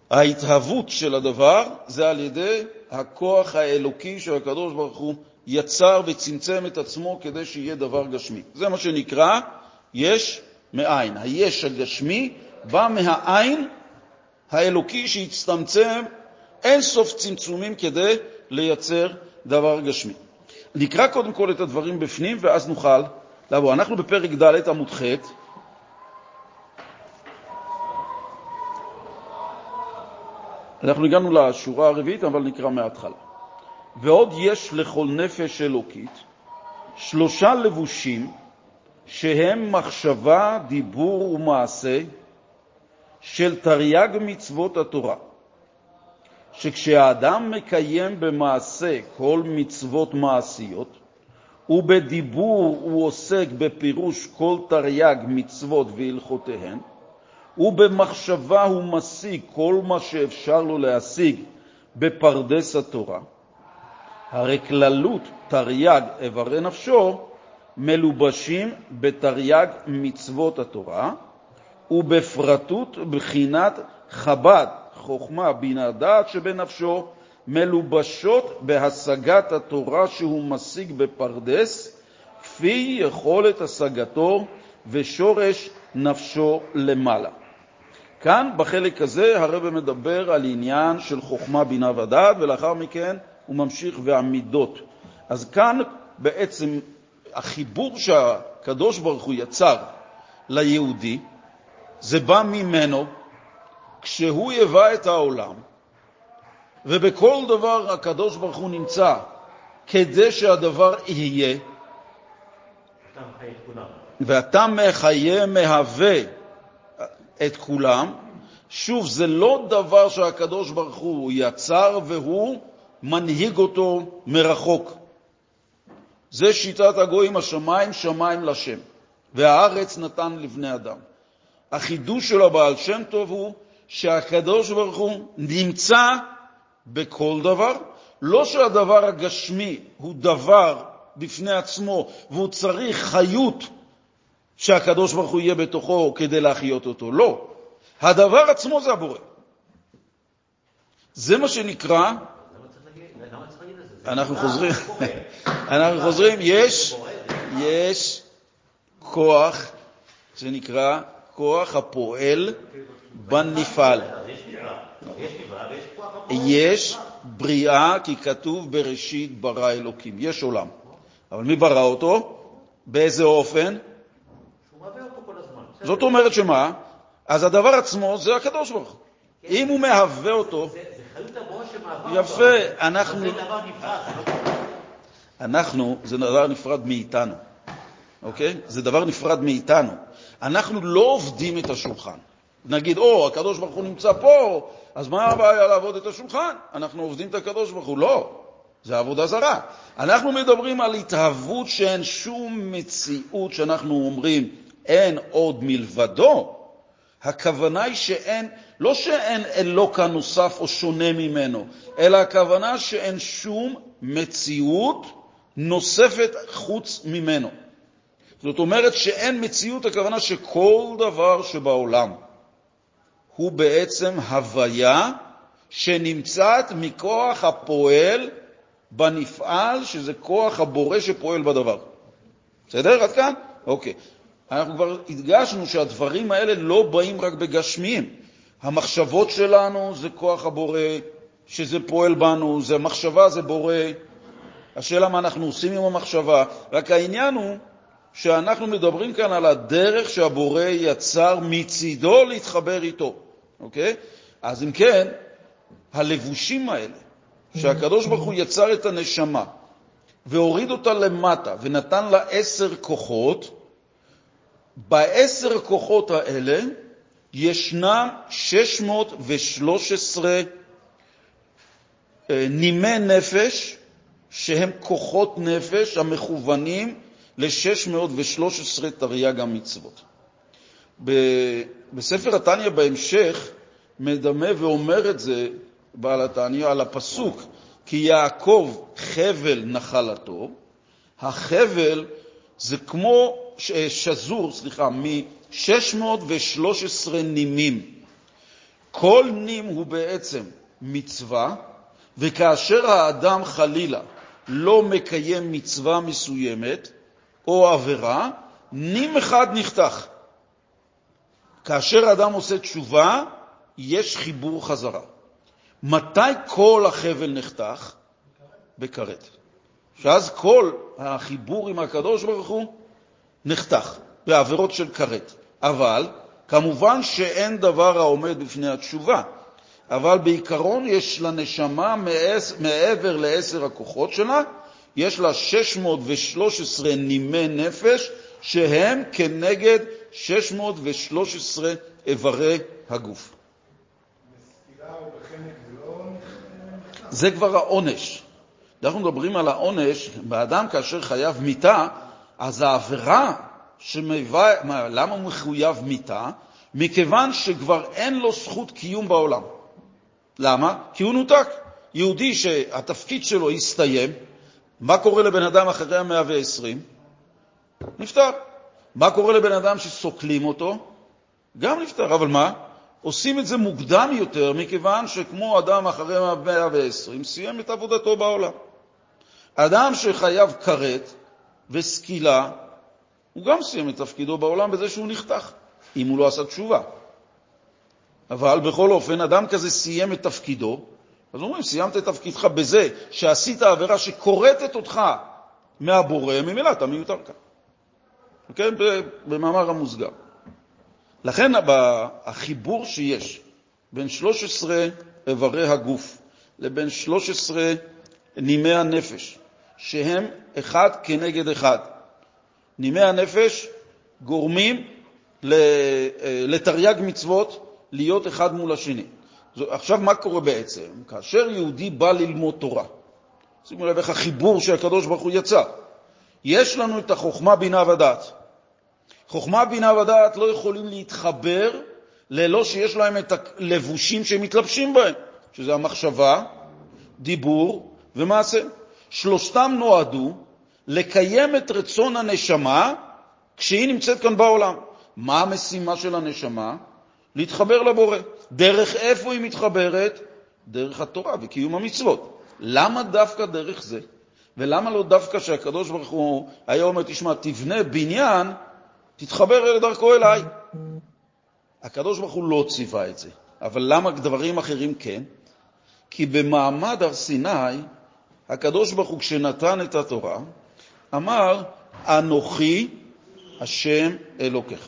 [SPEAKER 1] ההתהוות של הדבר זה על ידי הכוח האלוקי שהקדוש ברוך הוא יצר וצמצם את עצמו כדי שיהיה דבר גשמי. זה מה שנקרא יש מאין. היש הגשמי בא מהעין האלוקי שהצטמצם אין סוף צמצומים כדי לייצר דבר גשמי. נקרא קודם כל את הדברים בפנים ואז נוכל לבוא. אנחנו בפרק ד' עמוד ח', אנחנו הגענו לשורה הרביעית, אבל נקרא מההתחלה. ועוד יש לכל נפש אלוקית שלושה לבושים שהם מחשבה, דיבור ומעשה של תרי"ג מצוות התורה, שכשהאדם מקיים במעשה כל מצוות מעשיות, ובדיבור הוא עוסק בפירוש כל תרי"ג מצוות והלכותיהן, ובמחשבה הוא משיג כל מה שאפשר לו להשיג בפרדס התורה. הרי כללות תרי"ג איברי נפשו מלובשים בתרי"ג מצוות התורה, ובפרטות בחינת חב"ד, חוכמה, בינה, דעת שבנפשו, מלובשות בהשגת התורה שהוא משיג בפרדס, כפי יכולת השגתו ושורש נפשו למעלה. כאן, בחלק הזה, הרב מדבר על עניין של חוכמה, בינה ודעת, ולאחר מכן הוא ממשיך והמידות. אז כאן בעצם החיבור שהקדוש ברוך הוא יצר ליהודי, זה בא ממנו כשהוא יבא את העולם, ובכל דבר הקדוש ברוך הוא נמצא כדי שהדבר יהיה, ואתה מחיה, מהווה את כולם. שוב, זה לא דבר שהקדוש ברוך הוא יצר והוא מנהיג אותו מרחוק. זה שיטת הגויים, השמיים שמיים לשם, והארץ נתן לבני אדם. החידוש של הבעל שם טוב הוא שהקדוש ברוך הוא נמצא בכל דבר, לא שהדבר הגשמי הוא דבר בפני עצמו והוא צריך חיות שהקדוש ברוך הוא יהיה בתוכו כדי להחיות אותו, לא. הדבר עצמו זה הבורא. זה מה שנקרא, אנחנו חוזרים, אנחנו חוזרים, יש, יש כוח שנקרא כוח הפועל בנפעל. יש בריאה, כי כתוב בראשית ברא אלוקים. יש עולם. אבל מי ברא אותו? באיזה אופן? זאת אומרת שמה? אז הדבר עצמו זה הקדוש ברוך הוא. אם הוא מהווה אותו... זה חיות הבורא. יפה, אנחנו... זה דבר נפרד. אנחנו, זה דבר נפרד מאיתנו, אוקיי? זה דבר נפרד מאיתנו. אנחנו לא עובדים את השולחן. נגיד, או, הקדוש ברוך הוא נמצא פה, אז מה הבעיה לעבוד את השולחן? אנחנו עובדים את הקדוש ברוך הוא. לא, זה עבודה זרה. אנחנו מדברים על התהוות שאין שום מציאות שאנחנו אומרים אין עוד מלבדו. הכוונה היא שאין, לא שאין אלוקה נוסף או שונה ממנו, אלא הכוונה שאין שום מציאות נוספת חוץ ממנו. זאת אומרת שאין מציאות, הכוונה שכל דבר שבעולם הוא בעצם הוויה שנמצאת מכוח הפועל בנפעל, שזה כוח הבורא שפועל בדבר. בסדר? עד כאן? אוקיי. אנחנו כבר הדגשנו שהדברים האלה לא באים רק בגשמיים. המחשבות שלנו זה כוח הבורא, שזה פועל בנו, זה מחשבה, זה בורא. השאלה מה אנחנו עושים עם המחשבה. רק העניין הוא שאנחנו מדברים כאן על הדרך שהבורא יצר מצידו להתחבר איתו, אוקיי? אז אם כן, הלבושים האלה, שהקדוש ברוך הוא יצר את הנשמה והוריד אותה למטה ונתן לה עשר כוחות, בעשר כוחות האלה ישנם 613 אה, נימי נפש שהם כוחות נפש המכוונים ל-613 תרי"ג המצוות. בספר התניא בהמשך מדמה ואומר את זה בעל התניא על הפסוק כי יעקב חבל נחלתו, החבל זה כמו שזור, סליחה, מ-613 נימים. כל נים הוא בעצם מצווה, וכאשר האדם חלילה לא מקיים מצווה מסוימת או עבירה, נים אחד נחתך. כאשר האדם עושה תשובה, יש חיבור חזרה. מתי כל החבל נחתך? בכרת. שאז כל החיבור עם הקדוש ברוך הוא נחתך בעבירות של כרת. אבל כמובן שאין דבר העומד בפני התשובה, אבל בעיקרון יש לנשמה מעבר לעשר הכוחות שלה, יש לה 613 נימי נפש שהם כנגד 613 איברי הגוף. זה כבר העונש. אנחנו מדברים על העונש, באדם כאשר חייב מיתה, אז העבירה שמביאה, למה הוא מחויב מיתה? מכיוון שכבר אין לו זכות קיום בעולם. למה? כי הוא נותק. יהודי שהתפקיד שלו הסתיים, מה קורה לבן אדם אחרי המאה ועשרים? נפטר. מה קורה לבן אדם שסוקלים אותו? גם נפטר. אבל מה? עושים את זה מוקדם יותר, מכיוון שכמו אדם אחרי המאה ועשרים, סיים את עבודתו בעולם. אדם שחייב כרת וסקילה, הוא גם סיים את תפקידו בעולם בזה שהוא נחתך, אם הוא לא עשה תשובה. אבל בכל אופן, אדם כזה סיים את תפקידו, אז אומרים, סיימת את תפקידך בזה שעשית עבירה שכורתת אותך מהבורא, ממילא אתה מיותר כאן. כן, במאמר המוסגר. לכן החיבור שיש בין 13 איברי הגוף לבין 13 נימי הנפש, שהם אחד כנגד אחד. נימי הנפש גורמים לתרי"ג מצוות להיות אחד מול השני. עכשיו, מה קורה בעצם? כאשר יהודי בא ללמוד תורה, שימו לב איך החיבור שהקדוש ברוך הוא יצא. יש לנו את החוכמה, בינה ודעת. חוכמה, בינה ודעת לא יכולים להתחבר ללא שיש להם את הלבושים שהם מתלבשים בהם, שזה המחשבה, דיבור ומעשה. שלושתם נועדו לקיים את רצון הנשמה כשהיא נמצאת כאן בעולם. מה המשימה של הנשמה? להתחבר לבורא. דרך איפה היא מתחברת? דרך התורה וקיום המצוות. למה דווקא דרך זה? ולמה לא דווקא שהקדוש ברוך הוא היה אומר, תשמע, תבנה בניין, תתחבר לדרכו אליי? הקדוש ברוך הוא לא ציווה את זה. אבל למה דברים אחרים כן? כי במעמד הר סיני, הקדוש ברוך הוא, כשנתן את התורה, אמר, אנוכי השם אלוקיך.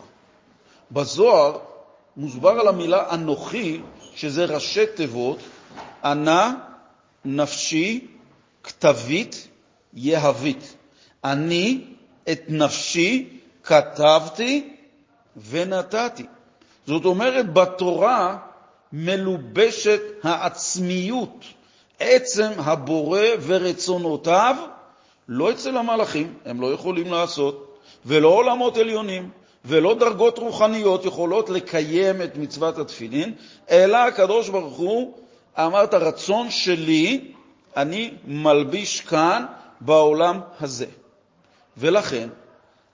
[SPEAKER 1] בזוהר מוסבר על המילה אנוכי, שזה ראשי תיבות, אנא, נפשי, כתבית, יהבית. אני את נפשי כתבתי ונתתי. זאת אומרת, בתורה מלובשת העצמיות, עצם הבורא ורצונותיו, לא אצל המלאכים, הם לא יכולים לעשות, ולא עולמות עליונים, ולא דרגות רוחניות יכולות לקיים את מצוות התפילין, אלא הקדוש ברוך הוא אמר את הרצון שלי, אני מלביש כאן בעולם הזה. ולכן,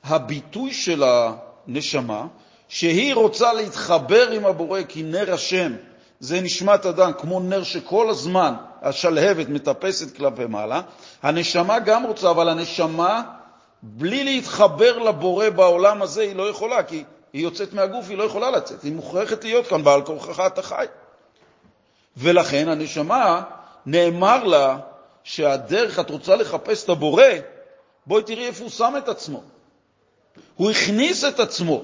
[SPEAKER 1] הביטוי של הנשמה שהיא רוצה להתחבר עם הבורא, כי נר השם זה נשמת אדם, כמו נר שכל הזמן השלהבת מטפסת כלפי מעלה. הנשמה גם רוצה, אבל הנשמה, בלי להתחבר לבורא בעולם הזה, היא לא יכולה, כי היא יוצאת מהגוף, היא לא יכולה לצאת, היא מוכרחת להיות כאן, בעל כורחך אתה חי. ולכן הנשמה, נאמר לה שהדרך, את רוצה לחפש את הבורא, בואי תראי איפה הוא שם את עצמו. הוא הכניס את עצמו,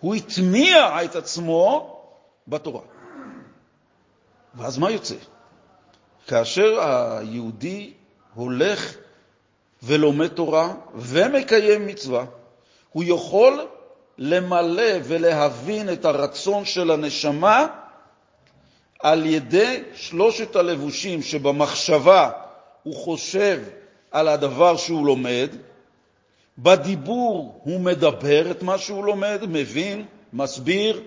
[SPEAKER 1] הוא הטמיע את עצמו בתורה. ואז מה יוצא? כאשר היהודי הולך ולומד תורה ומקיים מצווה, הוא יכול למלא ולהבין את הרצון של הנשמה על ידי שלושת הלבושים שבמחשבה הוא חושב על הדבר שהוא לומד, בדיבור הוא מדבר את מה שהוא לומד, מבין, מסביר,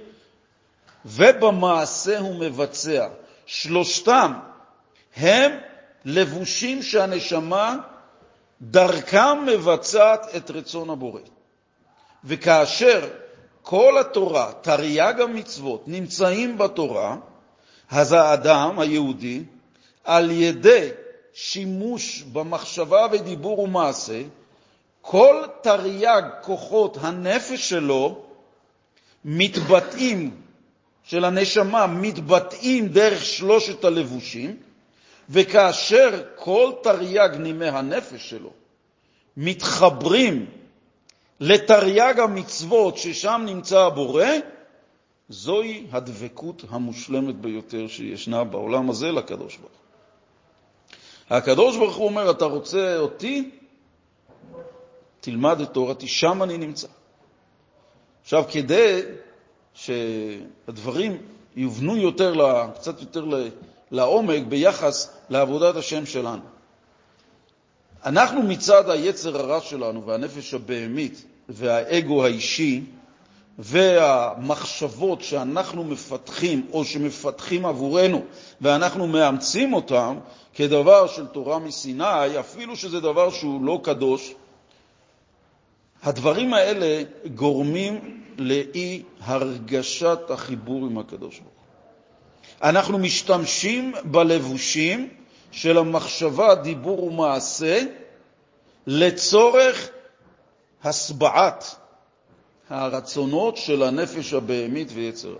[SPEAKER 1] ובמעשה הוא מבצע. שלושתם הם לבושים שהנשמה דרכם מבצעת את רצון הבורא. וכאשר כל התורה, תרי"ג המצוות, נמצאים בתורה, אז האדם, היהודי, על ידי שימוש במחשבה ודיבור ומעשה, כל תרי"ג כוחות הנפש שלו מתבטאים, של הנשמה, מתבטאים דרך שלושת הלבושים, וכאשר כל תרי"ג נימי הנפש שלו מתחברים לתרי"ג המצוות ששם נמצא הבורא, זוהי הדבקות המושלמת ביותר שישנה בעולם הזה לקדוש ברוך הוא. הקדוש ברוך הוא אומר, אתה רוצה אותי? תלמד את תורתי, שם אני נמצא. עכשיו, כדי שהדברים יובנו יותר, קצת יותר לעומק ביחס לעבודת השם שלנו. אנחנו מצד היצר הרע שלנו והנפש הבהמית והאגו האישי והמחשבות שאנחנו מפתחים או שמפתחים עבורנו ואנחנו מאמצים אותם כדבר של תורה מסיני, אפילו שזה דבר שהוא לא קדוש, הדברים האלה גורמים לאי הרגשת החיבור עם הקדוש ברוך הוא. אנחנו משתמשים בלבושים של המחשבה, דיבור ומעשה לצורך הסבעת הרצונות של הנפש הבהמית ויצר הרע.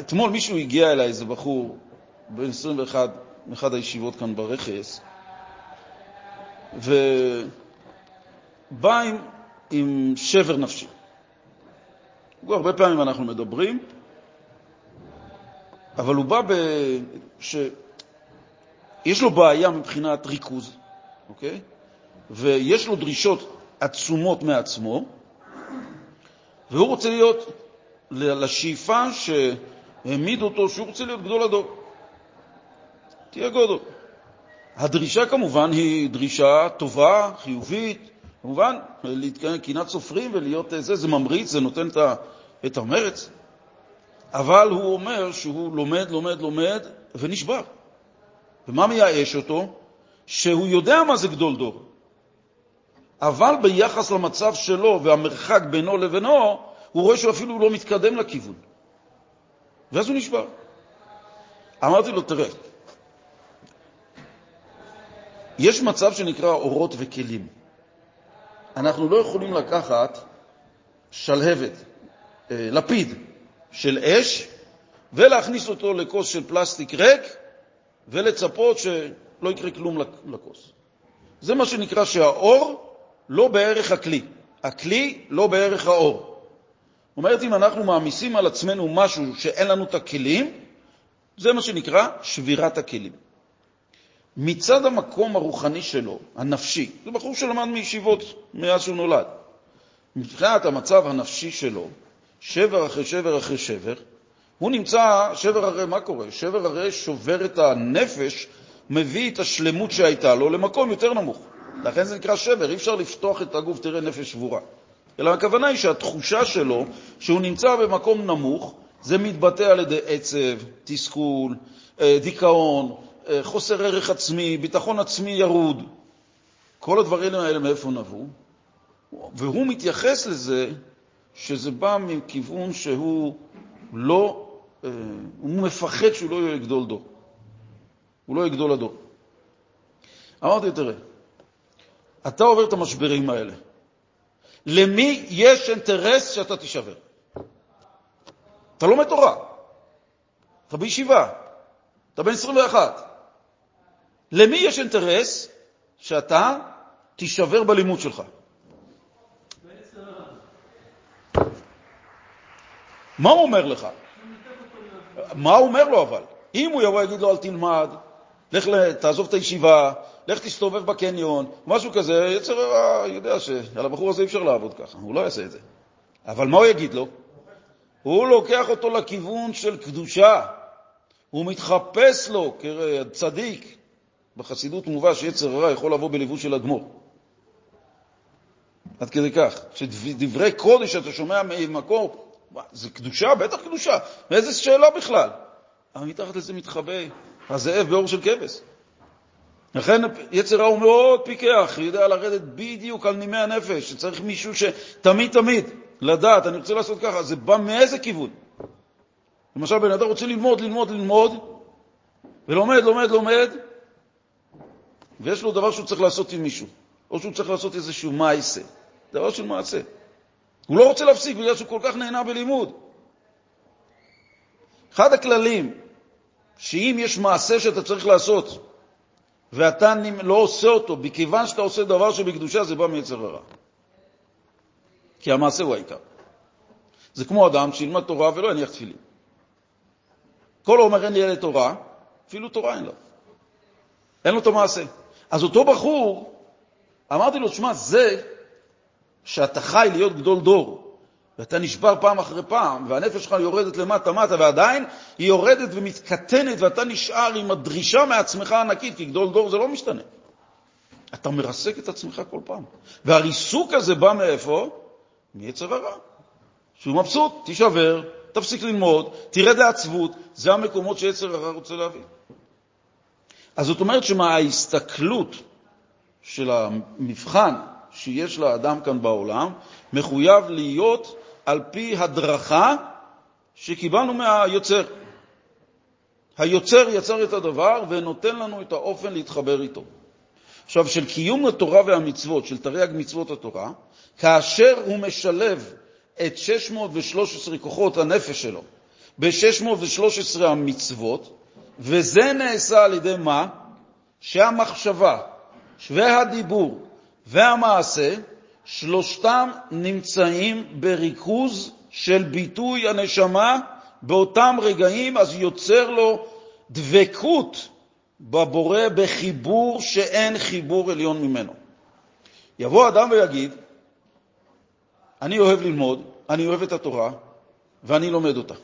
[SPEAKER 1] אתמול מישהו הגיע אליי, איזה בחור, בן 21, מאחד הישיבות כאן ברכס, ובא עם, עם שבר נפשי. הרבה פעמים אנחנו מדברים, אבל הוא בא ב... ש... יש לו בעיה מבחינת ריכוז, אוקיי? ויש לו דרישות עצומות מעצמו, והוא רוצה להיות לשאיפה שהעמיד אותו, שהוא רוצה להיות גדול הדור. תהיה גודל. הדרישה כמובן היא דרישה טובה, חיובית, כמובן, להתקיים קנאת סופרים ולהיות זה, זה ממריץ, זה נותן את המרץ. אבל הוא אומר שהוא לומד, לומד, לומד ונשבר. ומה מייאש אותו? שהוא יודע מה זה גדול דור. אבל ביחס למצב שלו והמרחק בינו לבינו, הוא רואה שהוא אפילו לא מתקדם לכיוון. ואז הוא נשבר. אמרתי לו, תראה, יש מצב שנקרא אורות וכלים. אנחנו לא יכולים לקחת שלהבת, אה, לפיד של אש, ולהכניס אותו לכוס של פלסטיק ריק, ולצפות שלא יקרה כלום לכוס. זה מה שנקרא שהאור לא בערך הכלי, הכלי לא בערך האור. זאת אומרת, אם אנחנו מעמיסים על עצמנו משהו שאין לנו את הכלים, זה מה שנקרא שבירת הכלים. מצד המקום הרוחני שלו, הנפשי, זה בחור שלמד מישיבות מאז שהוא נולד, מבחינת המצב הנפשי שלו, שבר אחרי שבר אחרי שבר, הוא נמצא, שבר הרי, מה קורה? שבר הרי שובר את הנפש, מביא את השלמות שהייתה לו למקום יותר נמוך. לכן זה נקרא שבר, אי אפשר לפתוח את הגוף, תראה נפש שבורה. אלא הכוונה היא שהתחושה שלו, שהוא נמצא במקום נמוך, זה מתבטא על ידי עצב, תסכול, אה, דיכאון, חוסר ערך עצמי, ביטחון עצמי ירוד. כל הדברים האלה מאיפה נבעו? והוא מתייחס לזה שזה בא מכיוון שהוא לא, אה, הוא מפחד שהוא לא יהיה גדול דור. הוא לא יהיה גדול הדור. אמרתי, תראה, אתה עובר את המשברים האלה. למי יש אינטרס שאתה תישבר? אתה לומד תורה, אתה בישיבה, אתה בן 21. למי יש אינטרס שאתה תישבר בלימוד שלך? מה הוא אומר לך? מה הוא אומר לו אבל? אם הוא יבוא ויגיד לו אל תלמד, לך תעזוב את הישיבה, לך תסתובב בקניון, משהו כזה, יצר הרע יודע שעל הבחור הזה אי אפשר לעבוד ככה, הוא לא יעשה את זה. אבל מה הוא יגיד לו? הוא לוקח אותו לכיוון של קדושה, הוא מתחפש לו כצדיק. בחסידות מובא שיצר הרע יכול לבוא בליווי של אדמו"ר. עד כדי כך, שדברי קודש אתה שומע ממקום, זה קדושה? בטח קדושה. ואיזה שאלה בכלל? אבל מתחת לזה מתחבא הזאב באור של כבש. לכן יצר הוא מאוד פיקח, יודע לרדת בדיוק על נימי הנפש, שצריך מישהו שתמיד תמיד לדעת, אני רוצה לעשות ככה, זה בא מאיזה כיוון? למשל, בן אדם רוצה ללמוד, ללמוד, ללמוד, ולומד, לומד, לומד, ויש לו דבר שהוא צריך לעשות עם מישהו, או שהוא צריך לעשות איזשהו מעשה, דבר של מעשה. הוא לא רוצה להפסיק בגלל שהוא כל כך נהנה בלימוד. אחד הכללים, שאם יש מעשה שאתה צריך לעשות, ואתה לא עושה אותו, מכיוון שאתה עושה דבר שבקדושה, זה בא מיצר הרע. כי המעשה הוא העיקר. זה כמו אדם שילמד תורה ולא יניח תפילין. כל אומר אין לי ילד תורה, אפילו תורה אין לו. אין לו את המעשה. אז אותו בחור, אמרתי לו, שמע, זה שאתה חי להיות גדול דור, ואתה נשבר פעם אחרי פעם, והנפש שלך יורדת למטה-מטה, ועדיין היא יורדת ומתקטנת, ואתה נשאר עם הדרישה מעצמך הענקית, כי גדול דור זה לא משתנה. אתה מרסק את עצמך כל פעם. והריסוק הזה בא מאיפה? מיצר הרע. שהוא מבסוט, תישבר, תפסיק ללמוד, תרד לעצבות, זה המקומות שיצר הרע רוצה להביא. אז זאת אומרת שמההסתכלות של המבחן שיש לאדם כאן בעולם, מחויב להיות על פי הדרכה שקיבלנו מהיוצר. היוצר יצר את הדבר ונותן לנו את האופן להתחבר איתו. עכשיו, של קיום התורה והמצוות, של תרי"ג מצוות התורה, כאשר הוא משלב את 613 כוחות הנפש שלו ב-613 המצוות, וזה נעשה על ידי מה? שהמחשבה והדיבור והמעשה, שלושתם נמצאים בריכוז של ביטוי הנשמה באותם רגעים, אז יוצר לו דבקות בבורא בחיבור שאין חיבור עליון ממנו. יבוא אדם ויגיד, אני אוהב ללמוד, אני אוהב את התורה, ואני לומד אותה.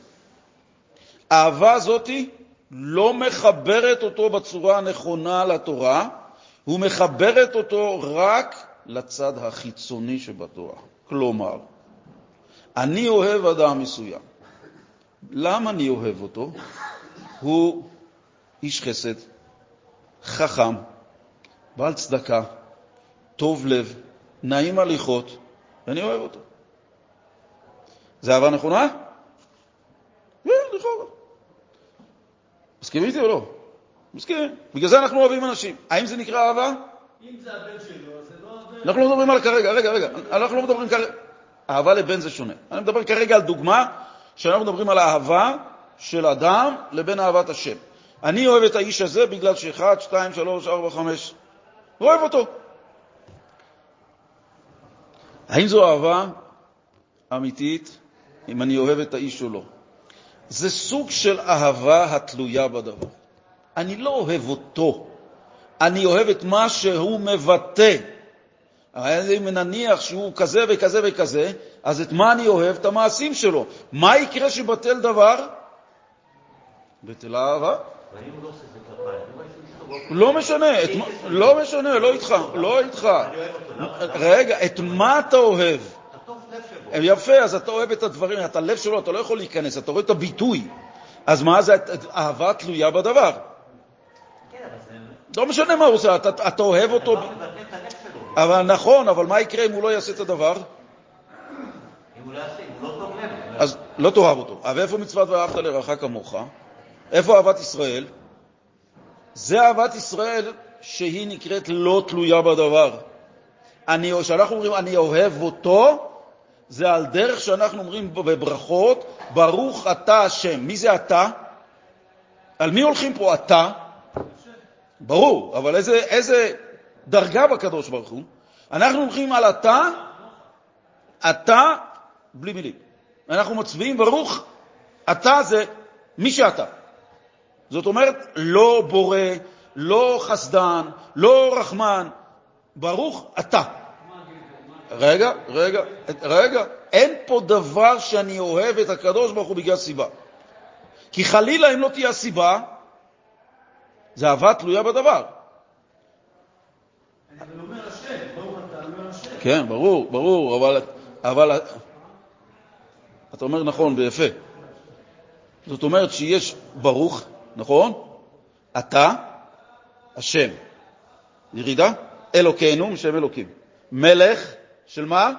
[SPEAKER 1] האהבה הזאתי לא מחברת אותו בצורה הנכונה לתורה, הוא מחברת אותו רק לצד החיצוני שבתורה. כלומר, אני אוהב אדם מסוים. למה אני אוהב אותו? הוא איש חסד, חכם, בעל צדקה, טוב לב, נעים הליכות, ואני אוהב אותו. זה אהבה נכונה? כן, לכאורה. מסכימים איתי או לא? מסכימים. בגלל זה אנחנו אוהבים אנשים. האם זה נקרא אהבה?
[SPEAKER 2] אם זה הבן שלו, זה לא.
[SPEAKER 1] אנחנו לא מדברים על כרגע, רגע, רגע, אנחנו לא מדברים כרגע. אהבה לבן זה שונה. אני מדבר כרגע על דוגמה שאנחנו מדברים על אהבה של אדם לבין אהבת השם. אני אוהב את האיש הזה בגלל שאחד, שתיים, שלוש, ארבע, חמש. אוהב אותו. האם זו אהבה אמיתית, אם אני אוהב את האיש או לא? זה סוג של אהבה התלויה בדבר. אני לא אוהב אותו, אני אוהב את מה שהוא מבטא. אם נניח שהוא כזה וכזה וכזה, אז את מה אני אוהב? את המעשים שלו. מה יקרה שבטל דבר? בטלה אהבה. לא משנה, לא משנה, לא איתך, לא איתך. רגע, את מה אתה אוהב? יפה, אז אתה אוהב את הדברים, אתה הלב שלו, אתה לא יכול להיכנס, אתה רואה את הביטוי. אז מה זה אהבה תלויה בדבר? לא משנה מה הוא עושה, אתה אוהב אותו... אבל נכון, אבל מה יקרה אם הוא לא יעשה את הדבר?
[SPEAKER 2] אם הוא לא יעשה, אם הוא לא טוב לב.
[SPEAKER 1] אז לא תאהב אותו. אבל איפה מצוות ואהבת לרעך כמוך? איפה אהבת ישראל? זה אהבת ישראל שהיא נקראת לא תלויה בדבר. אני, כשאנחנו אומרים אני אוהב אותו, זה על דרך שאנחנו אומרים בברכות, ברוך אתה השם. מי זה אתה? על מי הולכים פה אתה? ברור, אבל איזה, איזה דרגה בקדוש ברוך הוא? אנחנו הולכים על אתה, אתה בלי מילים. אנחנו מצביעים ברוך, אתה זה מי שאתה. זאת אומרת, לא בורא, לא חסדן, לא רחמן, ברוך אתה. רגע, רגע, רגע, אין פה דבר שאני אוהב את הקדוש ברוך הוא בגלל סיבה. כי חלילה אם לא תהיה הסיבה, זה אהבה תלויה בדבר.
[SPEAKER 2] אבל אומר השם, ברוך אתה אומר השם.
[SPEAKER 1] כן, ברור, ברור, אבל, אבל אתה אומר נכון ויפה. זאת אומרת שיש ברוך, נכון? אתה, השם. ירידה? אלוקינו, משם אלוקים. מלך של מה?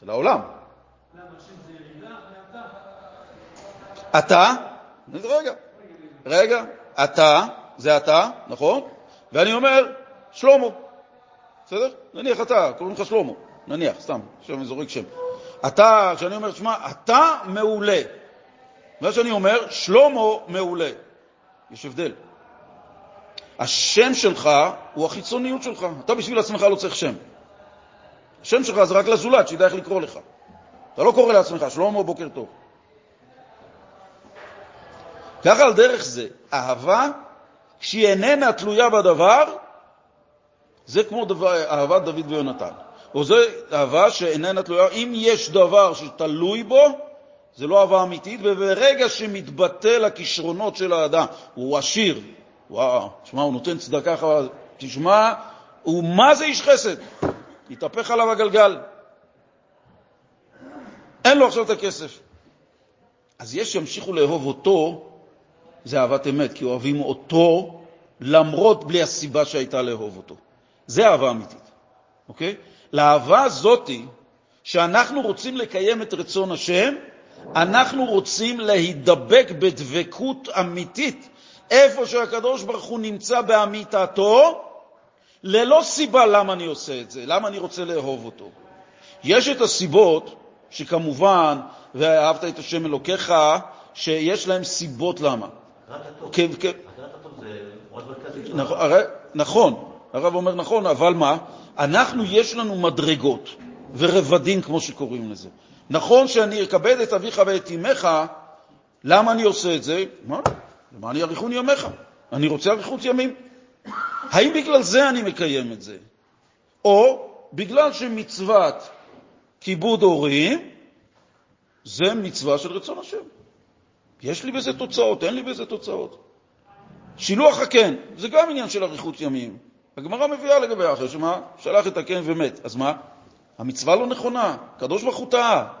[SPEAKER 1] של העולם. אתה, רגע, רגע, אתה, זה אתה, נכון? ואני אומר, שלמה. בסדר? נניח אתה, קוראים לך שלמה, נניח, סתם, עכשיו אני זורק שם. אתה, כשאני אומר, שמע, אתה מעולה. מה שאני אומר, שלמה מעולה. יש הבדל. השם שלך הוא החיצוניות שלך. אתה בשביל עצמך לא צריך שם. השם שלך זה רק לזולת, שידע איך לקרוא לך. אתה לא קורא לעצמך, שלמה, בוקר טוב. ככה על דרך זה, אהבה, כשהיא איננה תלויה בדבר, זה כמו דבר, אהבת דוד ויונתן. או זה אהבה שאיננה תלויה, אם יש דבר שתלוי בו, זה לא אהבה אמיתית, וברגע שמתבטל הכישרונות של האדם, הוא עשיר, וואו, תשמע, הוא נותן צדקה, תשמע, הוא מה זה איש חסד? התהפך עליו הגלגל. אין לו עכשיו את הכסף. אז יש שימשיכו לאהוב אותו, זה אהבת אמת, כי אוהבים אותו למרות בלי הסיבה שהייתה לאהוב אותו. זה אהבה אמיתית, אוקיי? לאהבה הזאתי, שאנחנו רוצים לקיים את רצון השם, אנחנו רוצים להידבק בדבקות אמיתית איפה שהקדוש ברוך הוא נמצא באמיתתו, ללא סיבה למה אני עושה את זה, למה אני רוצה לאהוב אותו. יש את הסיבות שכמובן, ואהבת את השם אלוקיך, שיש להם סיבות למה. כן, כן. נכון, נכון, הרב אומר נכון, אבל מה? אנחנו, יש לנו מדרגות ורבדים, כמו שקוראים לזה. נכון שאני אכבד את אביך ואת אמך, למה אני עושה את זה? מה? למען יאריכון ימיך. אני רוצה אריכות ימים. האם בגלל זה אני מקיים את זה? או בגלל שמצוות כיבוד הורים זה מצווה של רצון השם. יש לי בזה תוצאות, אין לי בזה תוצאות. שילוח הקן, זה גם עניין של אריכות ימים. הגמרא מביאה לגבי האחר, שמה? שלח את הקן ומת. אז מה? המצווה לא נכונה, הקדוש ברוך הוא טעה.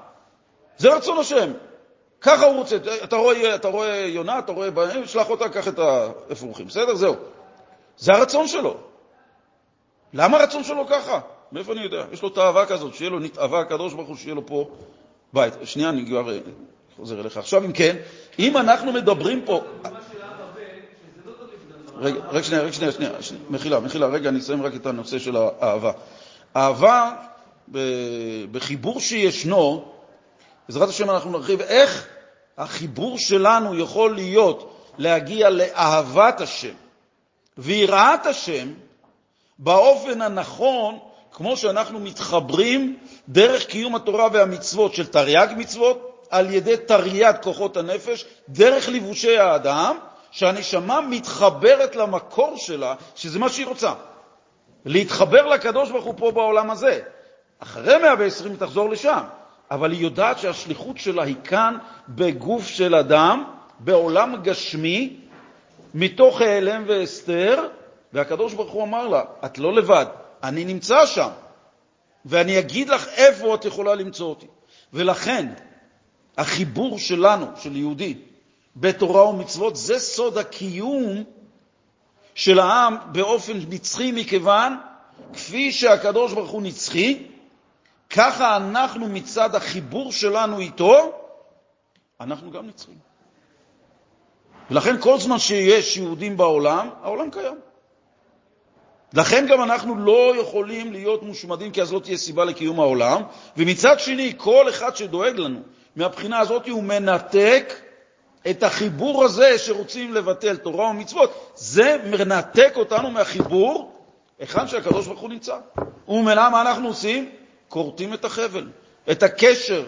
[SPEAKER 1] זה רצון השם. ככה הוא רוצה. אתה רואה, אתה רואה יונה, אתה רואה בהם, שלח אותה, קח את האפרוחים. בסדר? זהו. זה הרצון שלו. למה הרצון שלו ככה? מאיפה אני יודע? יש לו תאווה כזאת, שיהיה לו נתאווה הקדוש ברוך הוא, שיהיה לו פה בית. שנייה, אני כבר חוזר אליך. עכשיו, אם כן, אם אנחנו מדברים פה... רגע, רק שנייה, רק שנייה, שנייה, מחילה, מחילה, רגע, אני אסיים רק את הנושא של האהבה. אהבה, בחיבור שישנו, בעזרת השם אנחנו נרחיב איך החיבור שלנו יכול להיות להגיע לאהבת השם ויראת השם באופן הנכון, כמו שאנחנו מתחברים דרך קיום התורה והמצוות של תרי"ג מצוות, על ידי תרי"ד כוחות הנפש, דרך לבושי האדם, שהנשמה מתחברת למקור שלה, שזה מה שהיא רוצה. להתחבר לקדוש ברוך הוא פה בעולם הזה. אחרי 120 היא תחזור לשם. אבל היא יודעת שהשליחות שלה היא כאן בגוף של אדם, בעולם גשמי, מתוך העלם והסתר, והקדוש ברוך הוא אמר לה, את לא לבד, אני נמצא שם, ואני אגיד לך איפה את יכולה למצוא אותי. ולכן, החיבור שלנו, של יהודי, בתורה ומצוות, זה סוד הקיום של העם באופן נצחי, מכיוון כפי שהקדוש ברוך הוא נצחי, ככה אנחנו מצד החיבור שלנו איתו, אנחנו גם נצחים. ולכן כל זמן שיש יהודים בעולם, העולם קיים. לכן גם אנחנו לא יכולים להיות מושמדים, כי אז לא תהיה סיבה לקיום העולם. ומצד שני, כל אחד שדואג לנו מהבחינה הזאת, הוא מנתק את החיבור הזה שרוצים לבטל תורה ומצוות. זה מנתק אותנו מהחיבור היכן שהקדוש ברוך הוא נמצא. וממילא מה אנחנו עושים? כורתים את החבל, את הקשר.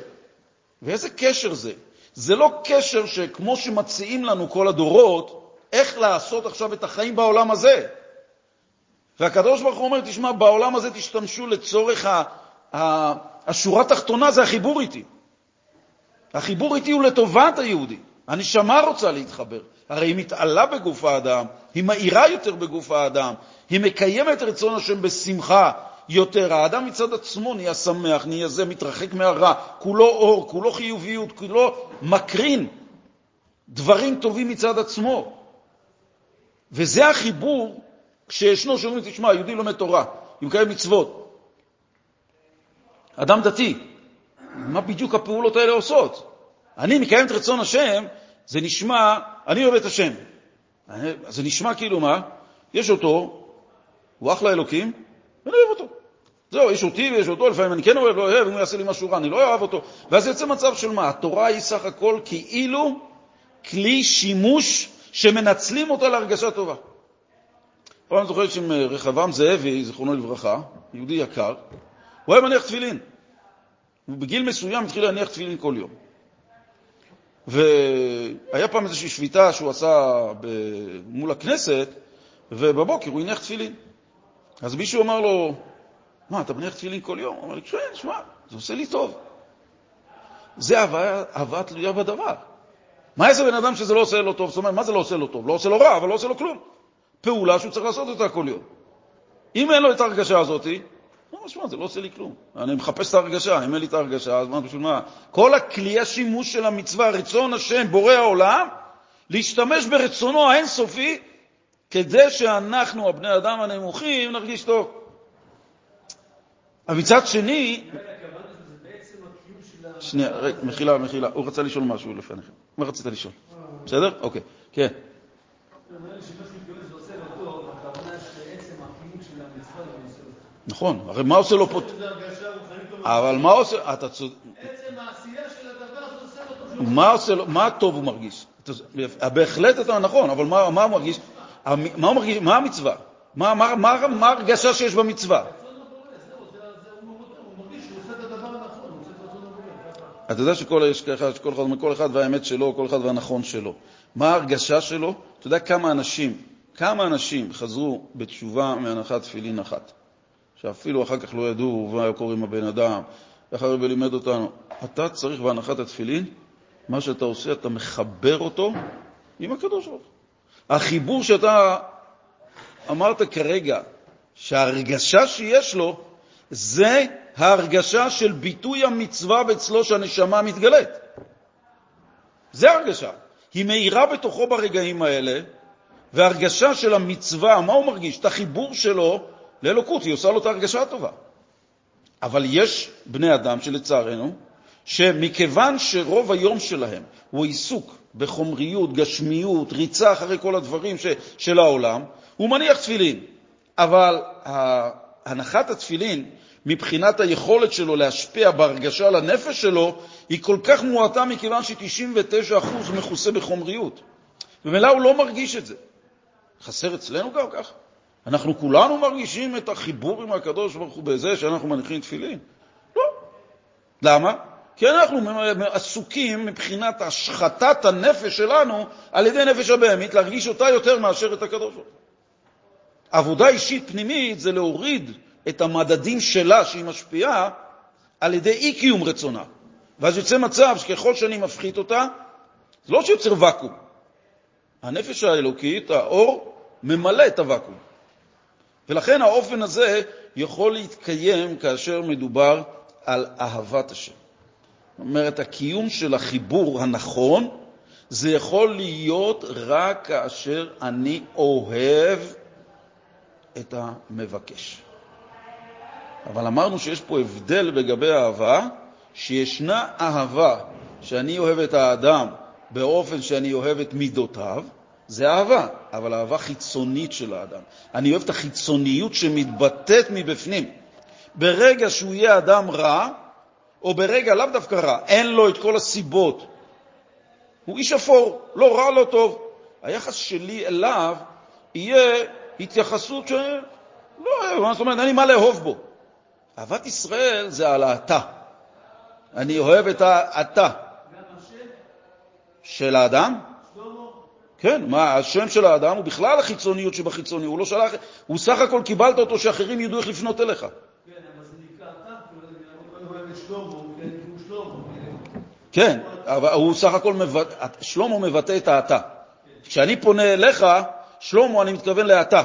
[SPEAKER 1] ואיזה קשר זה? זה לא קשר שכמו שמציעים לנו כל הדורות, איך לעשות עכשיו את החיים בעולם הזה. והקדוש ברוך הוא אומר, תשמע, בעולם הזה תשתמשו לצורך ה, ה, השורה התחתונה, זה החיבור איתי. החיבור איתי הוא לטובת היהודי. הנשמה רוצה להתחבר. הרי היא מתעלה בגוף האדם, היא מאירה יותר בגוף האדם, היא מקיימת רצון השם בשמחה יותר. האדם מצד עצמו נהיה שמח, נהיה זה, מתרחק מהרע, כולו אור, כולו חיוביות, כולו מקרין דברים טובים מצד עצמו. וזה החיבור כשישנו שאומרים, תשמע, יהודי לומד תורה, הוא מקיים מצוות. אדם דתי, מה בדיוק הפעולות האלה עושות? אני מקיים את רצון השם, זה נשמע, אני אוהב את השם. זה נשמע כאילו מה? יש אותו, הוא אחלה אלוקים, ואני אוהב אותו. זהו, יש אותי ויש אותו, לפעמים אני כן אוהב, לא אוהב, אם הוא יעשה לי משהו רע, אני לא אוהב אותו. ואז יוצא מצב של מה? התורה היא סך הכל כאילו כלי שימוש שמנצלים אותה להרגשה טובה. פעם אני זוכר שעם רחבעם זאבי, זיכרונו לברכה, יהודי יקר, הוא היה מניח תפילין. ובגיל מסוים התחיל להניח תפילין כל יום. והיה פעם איזושהי שביתה שהוא עשה מול הכנסת, ובבוקר הוא הניח תפילין. אז מישהו אמר לו, מה, אתה מניח תפילין כל יום? הוא אמר לי, כן, שמע, זה עושה לי טוב. זה אהבה תלויה בדבר. מה איזה בן אדם שזה לא עושה לו טוב? זאת אומרת, מה זה לא עושה לו טוב? לא עושה לו רע, אבל לא עושה לו כלום. פעולה שהוא צריך לעשות אותה כל יום. אם אין לו את ההרגשה הזאת, לא, שמע, זה לא עושה לי כלום. אני מחפש את ההרגשה, אם אין לי את ההרגשה, אז מה, בשביל מה? כל הכלי השימוש של המצווה, רצון השם, בורא העולם, להשתמש ברצונו האינסופי, כדי שאנחנו, הבני אדם הנמוכים, נרגיש טוב. אבל מצד שני... שנייה, רגע, מחילה, מחילה, הוא רצה לשאול משהו לפניכם. מה רצית לשאול? בסדר? אוקיי, כן. נכון, הרי מה עושה לו פה... אבל מה עושה... אתה צודק.
[SPEAKER 2] עצם העשייה של הדבר זה עושה לו טוב.
[SPEAKER 1] מה עושה לו... מה טוב הוא מרגיש? בהחלט אתה נכון, אבל מה הוא מרגיש? מה מרגיש? מה המצווה? מה ההרגשה שיש במצווה? אתה יודע שכל אחד והאמת שלו, כל אחד והנכון שלו. מה ההרגשה שלו? אתה יודע כמה אנשים, כמה אנשים חזרו בתשובה מהנחת תפילין אחת? שאפילו אחר כך לא ידעו מה קורה עם הבן אדם, איך הרבי לימד אותנו. אתה צריך בהנחת התפילין, מה שאתה עושה, אתה מחבר אותו עם הקדוש ברוך החיבור שאתה אמרת כרגע, שההרגשה שיש לו, זה ההרגשה של ביטוי המצווה אצלו שהנשמה מתגלית. זה ההרגשה. היא מאירה בתוכו ברגעים האלה, וההרגשה של המצווה, מה הוא מרגיש? את החיבור שלו לאלוקות, היא עושה לו את ההרגשה הטובה. אבל יש בני אדם שלצערנו, שמכיוון שרוב היום שלהם הוא עיסוק בחומריות, גשמיות, ריצה אחרי כל הדברים ש, של העולם, הוא מניח תפילין. אבל הנחת התפילין, מבחינת היכולת שלו להשפיע בהרגשה על הנפש שלו, היא כל כך מועטה מכיוון ש-99% מכוסה בחומריות. ומילא הוא לא מרגיש את זה. חסר אצלנו גם כך? אנחנו כולנו מרגישים את החיבור עם הקדוש ברוך הוא בזה שאנחנו מניחים תפילין? לא. למה? כי אנחנו עסוקים מבחינת השחטת הנפש שלנו על ידי נפש הבהמית, להרגיש אותה יותר מאשר את הקדוש ברוך. עבודה אישית פנימית זה להוריד את המדדים שלה, שהיא משפיעה, על ידי אי-קיום רצונה. ואז יוצא מצב שככל שאני מפחית אותה, זה לא שיוצר ואקום. הנפש האלוקית, האור, ממלא את הוואקום. ולכן האופן הזה יכול להתקיים כאשר מדובר על אהבת השם. זאת אומרת, הקיום של החיבור הנכון, זה יכול להיות רק כאשר אני אוהב את המבקש. אבל אמרנו שיש פה הבדל לגבי אהבה, שישנה אהבה שאני אוהב את האדם באופן שאני אוהב את מידותיו, זה אהבה, אבל אהבה חיצונית של האדם. אני אוהב את החיצוניות שמתבטאת מבפנים. ברגע שהוא יהיה אדם רע, או ברגע לאו דווקא רע, אין לו את כל הסיבות, הוא איש אפור, לא רע, לא טוב. היחס שלי אליו יהיה התייחסות ש... לא, מה זאת אומרת, אין לי מה לאהוב בו. אהבת ישראל זה על האתה. אני אוהב את האתה. של האדם? כן, מה, השם של האדם הוא בכלל החיצוניות שבחיצוני, הוא לא שלח, הוא סך הכל קיבלת אותו שאחרים ידעו איך לפנות אליך. כן,
[SPEAKER 2] אבל זה נקרא אתה, הוא שלמה.
[SPEAKER 1] כן, אבל הוא סך הכל, שלמה מבטא את האתה. כשאני פונה אליך, שלמה, אני מתכוון לאתה.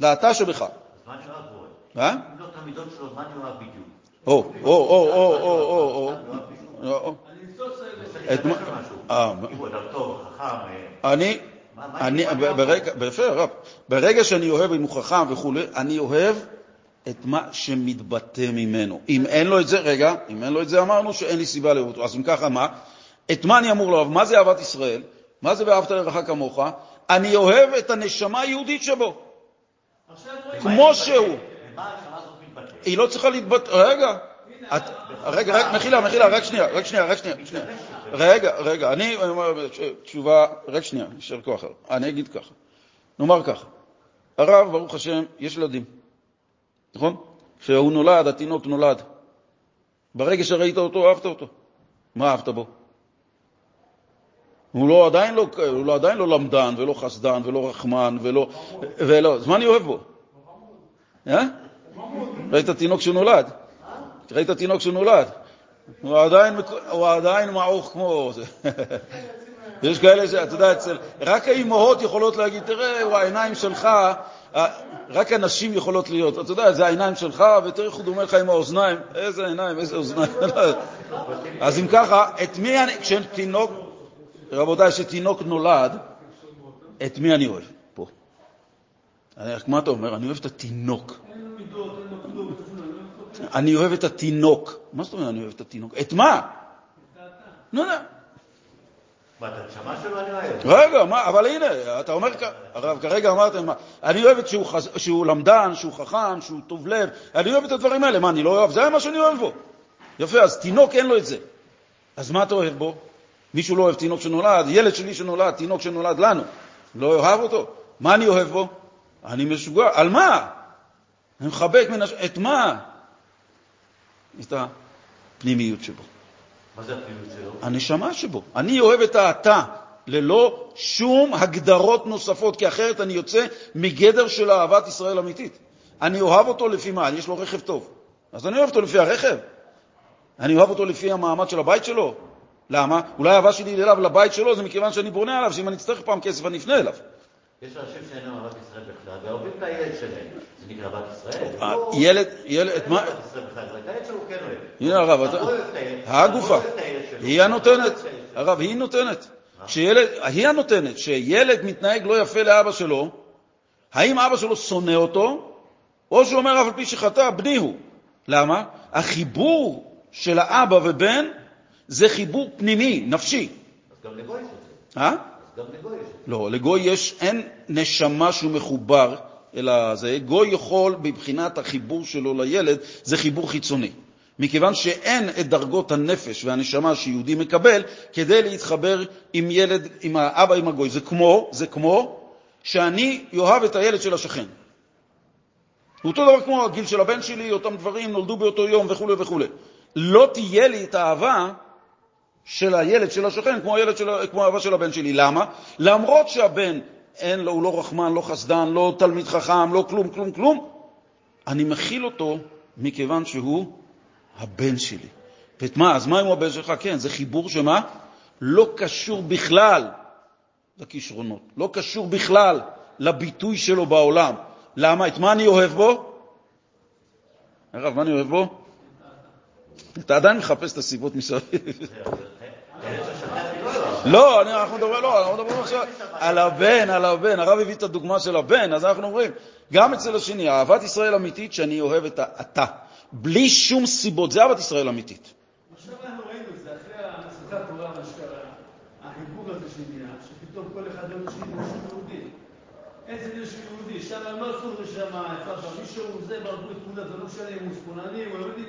[SPEAKER 1] לאתה שבך.
[SPEAKER 3] אז מה אני אוהב בו?
[SPEAKER 1] מה?
[SPEAKER 3] אם לא את המידות שלו, מה אני אוהב בדיוק?
[SPEAKER 1] או, או, או, או, או, או, או.
[SPEAKER 2] אני
[SPEAKER 1] אה,
[SPEAKER 3] אם הוא אדם טוב, חכם, אה,
[SPEAKER 1] אני, אני, ברגע שאני אוהב אם הוא חכם וכו', אני אוהב את מה שמתבטא ממנו. אם אין לו את זה, רגע, אם אין לו את זה, אמרנו שאין לי סיבה לאהוב אותו. אז אם ככה, מה? את מה אני אמור לאהוב? מה זה אהבת ישראל? מה זה ואהבת לרעך כמוך? אני אוהב את הנשמה היהודית שבו, כמו שהוא. היא לא צריכה להתבטא, רגע, רגע, רגע, מחילה, מחילה, רק שנייה, רק שנייה, רק שנייה. רגע, רגע, אני אומר תשובה, רק שנייה, יישר כוח. אני אגיד ככה, נאמר ככה, הרב, ברוך השם, יש ילדים, נכון? כשהוא נולד, התינוק נולד. ברגע שראית אותו, אהבת אותו. מה אהבת בו? הוא לא עדיין לא, הוא לא, עדיין לא למדן ולא חסדן ולא רחמן ולא, ולא, אז מה אני אוהב בו? אה? ראית תינוק שנולד? ראית תינוק שנולד? הוא עדיין, הוא עדיין מעוך כמו זה. [LAUGHS] יש כאלה שאתה יודע, אצל, רק האימהות יכולות להגיד, תראה, הוא העיניים שלך, רק הנשים יכולות להיות, אתה יודע, זה העיניים שלך, ותראה איך הוא דומה לך עם האוזניים, איזה עיניים, איזה אוזניים. [LAUGHS] אז אם ככה, את מי אני, כשתינוק, רבותיי, כשתינוק נולד, את מי אני אוהב פה? מה אתה אומר? אני אוהב את התינוק. אני אוהב את התינוק. מה זאת אומרת אני אוהב את התינוק? את מה? נו, נו. רגע, מה, אבל הנה, אתה אומר, הרב, כרגע אמרתם, אני אוהב שהוא, שהוא למדן, שהוא חכם, שהוא טוב לב, אני אוהב את הדברים האלה, מה, אני לא אוהב? זה מה שאני אוהב בו. יפה, אז תינוק אין לו את זה. אז מה אתה אוהב בו? מישהו לא אוהב תינוק שנולד, ילד שלי שנולד, תינוק שנולד לנו, לא אוהב אותו? מה אני אוהב בו? אני משוגע. על מה? אני מחבק מן הש... את מה? את הפנימיות שבו.
[SPEAKER 3] מה זה הפעילות שלו?
[SPEAKER 1] הנשמה שבו. אני אוהב את האתה, ללא שום הגדרות נוספות, כי אחרת אני יוצא מגדר של אהבת ישראל אמיתית. אני אוהב אותו לפי מה? יש לו רכב טוב. אז אני אוהב אותו לפי הרכב. אני אוהב אותו לפי המעמד של הבית שלו. למה? אולי האהבה שלי אליו לבית שלו זה מכיוון שאני בונה עליו, שאם אני אצטרך פעם כסף אני אפנה אליו.
[SPEAKER 3] יש אנשים שאין להם אהבת ישראל בכלל, ואוהבים את הילד שלהם. זה נקרא אהבת ישראל?
[SPEAKER 1] אה,
[SPEAKER 3] לא-
[SPEAKER 1] ילד, ילד, את מה?
[SPEAKER 3] רק הילד שלו כן אוהב.
[SPEAKER 1] הנה הרב,
[SPEAKER 3] את
[SPEAKER 1] הגופה,
[SPEAKER 3] את הילד שלו.
[SPEAKER 1] היא הנותנת,
[SPEAKER 3] את.
[SPEAKER 1] הרב, היא נותנת. שילד, היא הנותנת, שילד מתנהג לא יפה לאבא שלו, האם אבא שלו שונא אותו, או שהוא אומר, אף על פי שחטא, בני הוא. למה? החיבור של האבא ובן זה חיבור פנימי, נפשי.
[SPEAKER 3] אז גם לגוי יש את זה. זה.
[SPEAKER 1] לא, לגוי יש, אין נשמה שהוא מחובר אלא זה. גוי יכול, מבחינת החיבור שלו לילד, זה חיבור חיצוני. מכיוון שאין את דרגות הנפש והנשמה שיהודי מקבל כדי להתחבר עם ילד, עם האבא, עם הגוי. זה כמו, זה כמו שאני אוהב את הילד של השכן. הוא אותו דבר כמו הגיל של הבן שלי, אותם דברים, נולדו באותו יום וכו' וכו'. לא תהיה לי את האהבה של הילד של השכן כמו, הילד של, כמו האהבה של הבן שלי. למה? למרות שהבן, אין לו, הוא לא רחמן, לא חסדן, לא תלמיד חכם, לא כלום, כלום, כלום, אני מכיל אותו מכיוון שהוא הבן שלי. ואת מה? אז מה אם הוא הבן שלך? כן, זה חיבור שמה? לא קשור בכלל לכישרונות, לא קשור בכלל לביטוי שלו בעולם. למה? את מה אני אוהב בו? הרב, מה אני אוהב בו? אתה עדיין מחפש את הסיבות מסביב. [LAUGHS]
[SPEAKER 3] הילד של השכן אני לא.
[SPEAKER 1] לא, אנחנו מדברים, לא, אנחנו מדברים עכשיו על הבן, על הבן. הרב הביא את הדוגמה של הבן, אז אנחנו אומרים, גם אצל השני, אהבת ישראל אמיתית, שאני אוהב את האתה. בלי שום סיבות, זה אהבת ישראל אמיתית.
[SPEAKER 2] עכשיו אנחנו ראינו את זה, אחרי השמחת תורה, מה שקרה, החיבור הזה שנהיה, שפתאום כל אחד לא משלים משהו יהודי. איזה של יהודי, שם לא אפשר שם, מישהו זה, ברגו את כולם, זה לא משנה אם הוא שמאלני או יהודי.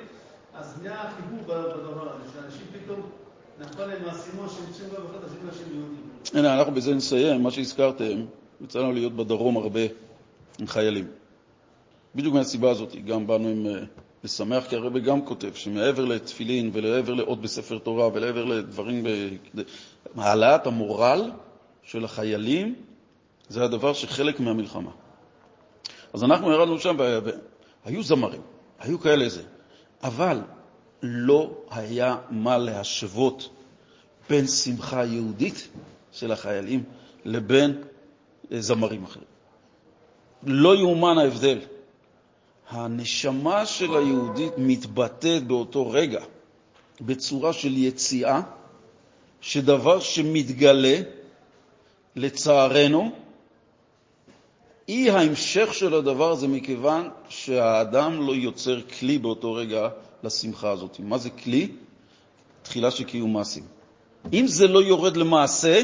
[SPEAKER 2] אז נהיה החיבור בדבר הזה, שאנשים פתאום יהודים.
[SPEAKER 1] הנה, אנחנו בזה נסיים. מה שהזכרתם, יצא לנו להיות בדרום הרבה עם חיילים. בדיוק מהסיבה הזאת, גם באנו עם אה, לשמח, כי הרבה גם כותב שמעבר לתפילין ולעבר לעוד בספר תורה ולעבר לדברים, העלאת המורל של החיילים זה הדבר שחלק מהמלחמה. אז אנחנו ירדנו שם, והיו זמרים, היו כאלה זה, אבל לא היה מה להשוות בין שמחה יהודית של החיילים לבין אה, זמרים אחרים. לא יאומן ההבדל. הנשמה של היהודית מתבטאת באותו רגע בצורה של יציאה, שדבר שמתגלה, לצערנו, אי ההמשך של הדבר הזה מכיוון שהאדם לא יוצר כלי באותו רגע לשמחה הזאת. מה זה כלי? תחילה של קיום מעשים. אם זה לא יורד למעשה,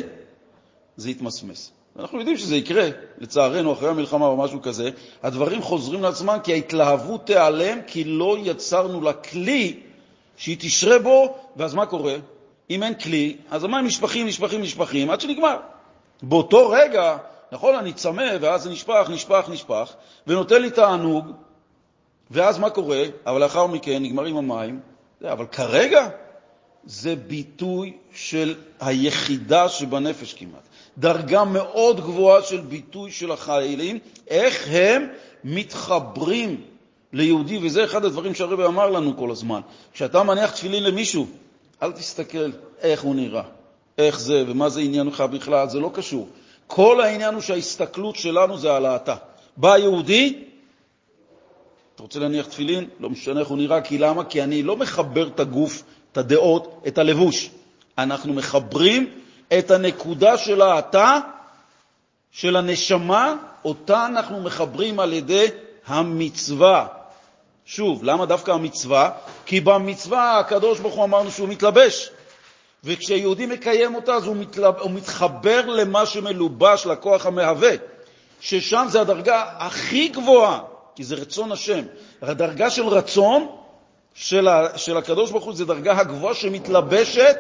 [SPEAKER 1] זה יתמסמס. אנחנו יודעים שזה יקרה, לצערנו, אחרי המלחמה או משהו כזה, הדברים חוזרים לעצמם כי ההתלהבות תיעלם, כי לא יצרנו לה כלי שהיא תשרה בו, ואז מה קורה? אם אין כלי, אז המים נשפכים, נשפכים, נשפכים, עד שנגמר. באותו רגע, נכון, אני צמא, ואז זה נשפך, נשפך, נשפך, ונותן לי תענוג, ואז מה קורה? אבל לאחר מכן נגמרים המים, אבל כרגע זה ביטוי של היחידה שבנפש כמעט. דרגה מאוד גבוהה של ביטוי של החיילים, איך הם מתחברים ליהודי, וזה אחד הדברים שהרבי אמר לנו כל הזמן. כשאתה מניח תפילין למישהו, אל תסתכל איך הוא נראה, איך זה ומה זה עניינך בכלל, זה לא קשור. כל העניין הוא שההסתכלות שלנו זה על האתה. בא יהודי, אתה רוצה להניח תפילין? לא משנה איך הוא נראה, כי למה? כי אני לא מחבר את הגוף, את הדעות, את הלבוש. אנחנו מחברים את הנקודה של האתה, של הנשמה, אותה אנחנו מחברים על ידי המצווה. שוב, למה דווקא המצווה? כי במצווה הקדוש ברוך הוא אמרנו שהוא מתלבש, וכשיהודי מקיים אותה אז הוא, מתלב... הוא מתחבר למה שמלובש, לכוח המהווה, ששם זה הדרגה הכי גבוהה, כי זה רצון השם. הדרגה של רצון של, ה... של הקדוש ברוך הוא זה דרגה הגבוהה שמתלבשת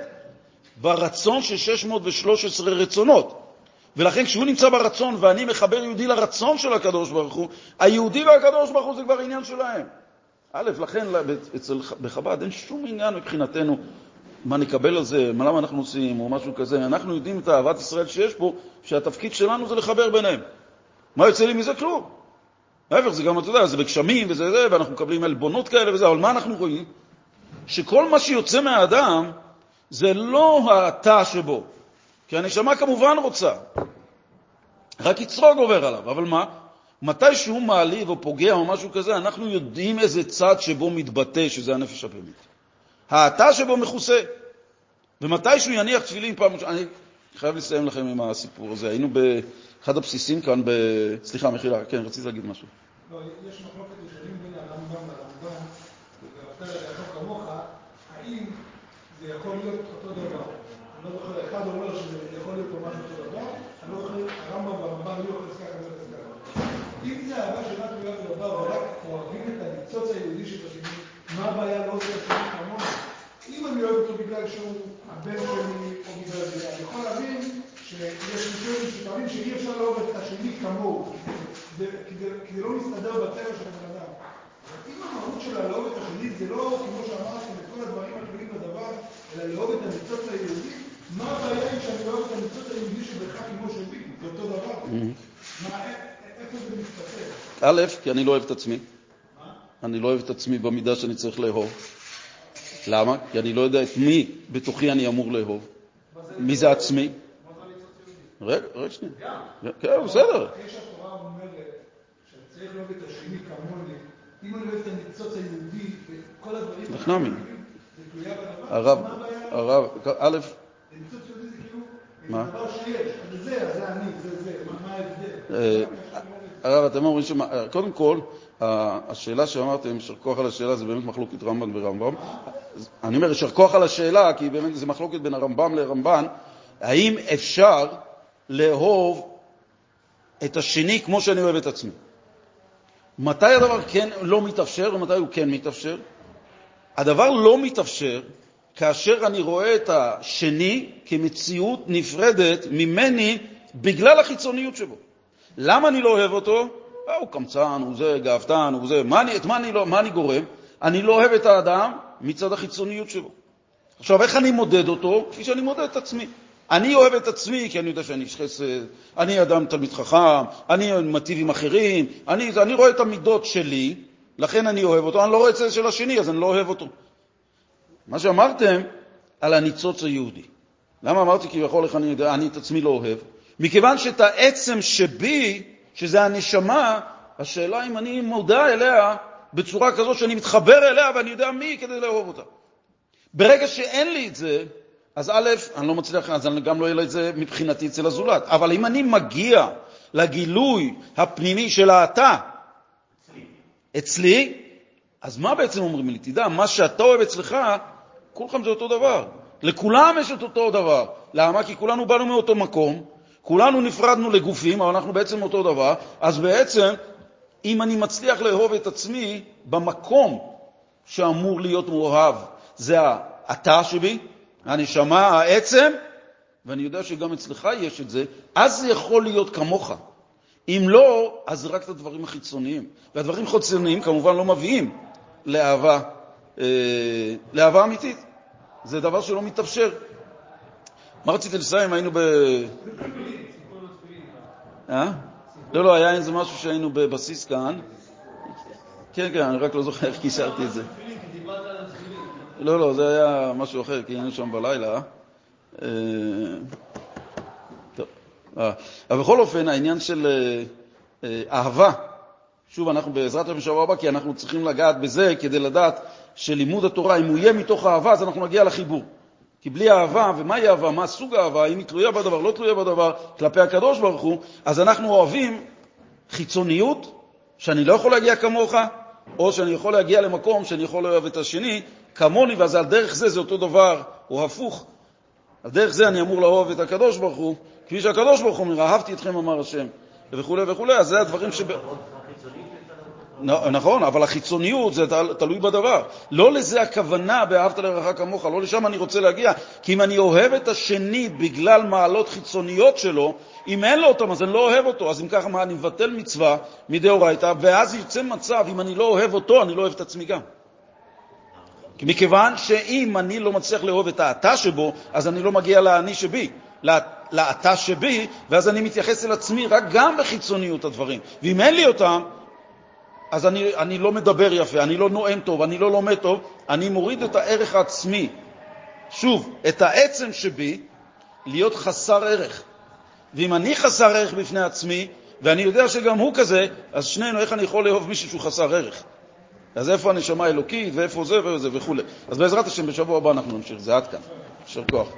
[SPEAKER 1] ברצון של 613 רצונות. ולכן כשהוא נמצא ברצון ואני מחבר יהודי לרצון של הקדוש ברוך הוא, היהודי והקדוש ברוך הוא זה כבר עניין שלהם. א', לכן אצל, בחב"ד אין שום עניין מבחינתנו מה נקבל על זה, מה למה אנחנו עושים, או משהו כזה. אנחנו יודעים את אהבת ישראל שיש פה, שהתפקיד שלנו זה לחבר ביניהם. מה יוצא לי מזה? כלום. להפך, זה גם, אתה יודע, זה בגשמים וזה זה, ואנחנו מקבלים עלבונות כאלה וזה, אבל מה אנחנו רואים? שכל מה שיוצא מהאדם זה לא התא שבו, כי הנשמה כמובן רוצה, רק יצרוג עובר עליו, אבל מה? מתי שהוא מעליב או פוגע או משהו כזה, אנחנו יודעים איזה צד שבו מתבטא, שזה הנפש הפנימית. האתה שבו מכוסה. ומתי שהוא יניח תפילין פעם ראשונה, אני חייב לסיים לכם עם הסיפור הזה. היינו באחד הבסיסים כאן, ב... סליחה, מחילה, כן, רציתי להגיד משהו.
[SPEAKER 4] לא, יש מחלוקת ראשונים בין הרמב"ם לרמב"ם, ורבת לאכול כמוך, האם זה יכול להיות אותו דבר? אני לא זוכר, אחד אומר שזה יכול להיות ממש אותו דבר, אני לא זוכר, הרמב"ם והרמב"ם יכולים ככה ולא ככה. אם זה אהבה שרק תלויה בדבר, ורק אוהבים את הניצוץ היהודי של השני, מה הבעיה לא עושה השני כמוני? אם אני אוהב אותו בגלל שהוא הבן שלי, או בגלל זה, אני יכול להבין שיש מקרים שטוענים שאי אפשר לאהוב את השני כמוהו, כי זה לא מסתדר בטבע של הבן אדם. אם המהות של הלאהוב את השני זה לא, כמו שאמרתם, את כל הדברים התלויים בדבר, אלא לאהוב את הניצוץ היהודי, מה הבעיה אם שאני אוהב את הניצוץ היהודי שבך כמו שלי? זה אותו דבר. מה, איפה זה מסתתר?
[SPEAKER 1] א', כי אני לא אוהב את עצמי. אני לא אוהב את עצמי במידה שאני צריך לאהוב. למה? כי אני לא יודע את מי בתוכי אני אמור לאהוב. מי זה עצמי? רגע, רגע שנייה. כן, בסדר.
[SPEAKER 4] אחרי שהתורה לאהוב את השני כמוני, אם אני אוהב את הניצוץ היהודי וכל הדברים
[SPEAKER 1] נחנמי.
[SPEAKER 4] זה תלויה בדבר,
[SPEAKER 1] הרב? הרב, א',
[SPEAKER 4] ניצוץ יהודי זה כאילו
[SPEAKER 1] מה?
[SPEAKER 4] זה דבר שיש, זה זה, אז זה אני, זה זה, מה מה ההבדל?
[SPEAKER 1] אה, הרב, אתם אומרים ש... קודם כל, השאלה שאמרתם, יישר כוח על השאלה, זה באמת מחלוקת רמב"ן ורמב"ם. אני אומר, יישר כוח על השאלה, כי באמת זה מחלוקת בין הרמב"ם לרמב"ן, האם אפשר לאהוב את השני כמו שאני אוהב את עצמי? מתי הדבר כן לא מתאפשר ומתי הוא כן מתאפשר? הדבר לא מתאפשר כאשר אני רואה את השני כמציאות נפרדת ממני בגלל החיצוניות שבו. למה אני לא אוהב אותו? אה, הוא קמצן, הוא זה, גאוותן, הוא זה. מה אני, את מה אני, לא, מה אני גורם? אני לא אוהב את האדם מצד החיצוניות שלו. עכשיו, איך אני מודד אותו? כפי שאני מודד את עצמי. אני אוהב את עצמי כי אני יודע שאני איש חסד, אני אדם תלמיד חכם, אני מטיב עם אחרים, אני, אני רואה את המידות שלי, לכן אני אוהב אותו, אני לא רואה את זה של השני, אז אני לא אוהב אותו. מה שאמרתם על הניצוץ היהודי. למה אמרתי כביכול איך אני אני את עצמי לא אוהב? מכיוון שאת העצם שבי, שזה הנשמה, השאלה אם אני מודע אליה בצורה כזו שאני מתחבר אליה ואני יודע מי כדי לאהוב אותה. ברגע שאין לי את זה, אז א', אני לא מצליח, אז אני גם לא יהיה לי את זה מבחינתי אצל הזולת. אבל אם אני מגיע לגילוי הפנימי של האתה אצלי, אז מה בעצם אומרים לי? תדע, מה שאתה אוהב אצלך, כולכם זה אותו דבר. לכולם יש את אותו דבר. למה? כי כולנו באנו מאותו מקום, כולנו נפרדנו לגופים, אבל אנחנו בעצם אותו דבר, אז בעצם, אם אני מצליח לאהוב את עצמי במקום שאמור להיות מאוהב, זה האתה שבי, הנשמה, העצם, ואני יודע שגם אצלך יש את זה, אז זה יכול להיות כמוך. אם לא, אז זה רק את הדברים החיצוניים. והדברים חיצוניים כמובן לא מביאים לאהבה, אה, לאהבה אמיתית. זה דבר שלא מתאפשר. מה רציתי לסיים? היינו ב... אה? לא, לא, היה איזה משהו שהיינו בבסיס כאן. כן, כן, אני רק לא זוכר איך קישרתי את זה.
[SPEAKER 2] תפילין, כי דיברת על התפילין.
[SPEAKER 1] לא, לא, זה היה משהו אחר, כי היינו שם בלילה. אה. אה, אבל בכל אופן, העניין של אה, אהבה, שוב, אנחנו בעזרת השם בשבוע הבא, כי אנחנו צריכים לגעת בזה כדי לדעת שלימוד התורה, אם הוא יהיה מתוך אהבה, אז אנחנו נגיע לחיבור. כי בלי אהבה, ומהי אהבה, מה סוג האהבה, אם היא תלויה בדבר, לא תלויה בדבר, כלפי הקדוש ברוך הוא, אז אנחנו אוהבים חיצוניות, שאני לא יכול להגיע כמוך, או שאני יכול להגיע למקום שאני יכול לאהוב את השני כמוני, ואז על דרך זה זה אותו דבר, או הפוך. על דרך זה אני אמור לאהוב את הקדוש ברוך הוא, כפי שהקדוש ברוך הוא אומר, אהבתי אתכם, אמר השם, וכו' וכו', אז זה הדברים ש... נכון, אבל החיצוניות זה תלוי בדבר. לא לזה הכוונה באהבת לרעך כמוך, לא לשם אני רוצה להגיע. כי אם אני אוהב את השני בגלל מעלות חיצוניות שלו, אם אין לו אותם אז אני לא אוהב אותו. אז אם ככה, מה, אני מבטל מצווה מדאורייתא, ואז יוצא מצב, אם אני לא אוהב אותו, אני לא אוהב את עצמי גם. מכיוון שאם אני לא מצליח לאהוב את האתה שבו, אז אני לא מגיע לאני שבי. לאתה שבי, ואז אני מתייחס אל עצמי רק גם בחיצוניות הדברים. ואם אין לי אותם, אז אני, אני לא מדבר יפה, אני לא נואם טוב, אני לא לומד טוב, אני מוריד את הערך העצמי. שוב, את העצם שבי, להיות חסר ערך. ואם אני חסר ערך בפני עצמי, ואני יודע שגם הוא כזה, אז שנינו, איך אני יכול לאהוב מישהו שהוא חסר ערך? אז איפה הנשמה האלוקית, ואיפה זה וזה וכו'. אז בעזרת השם, בשבוע הבא אנחנו נמשיך. זה עד כאן. יישר כוח.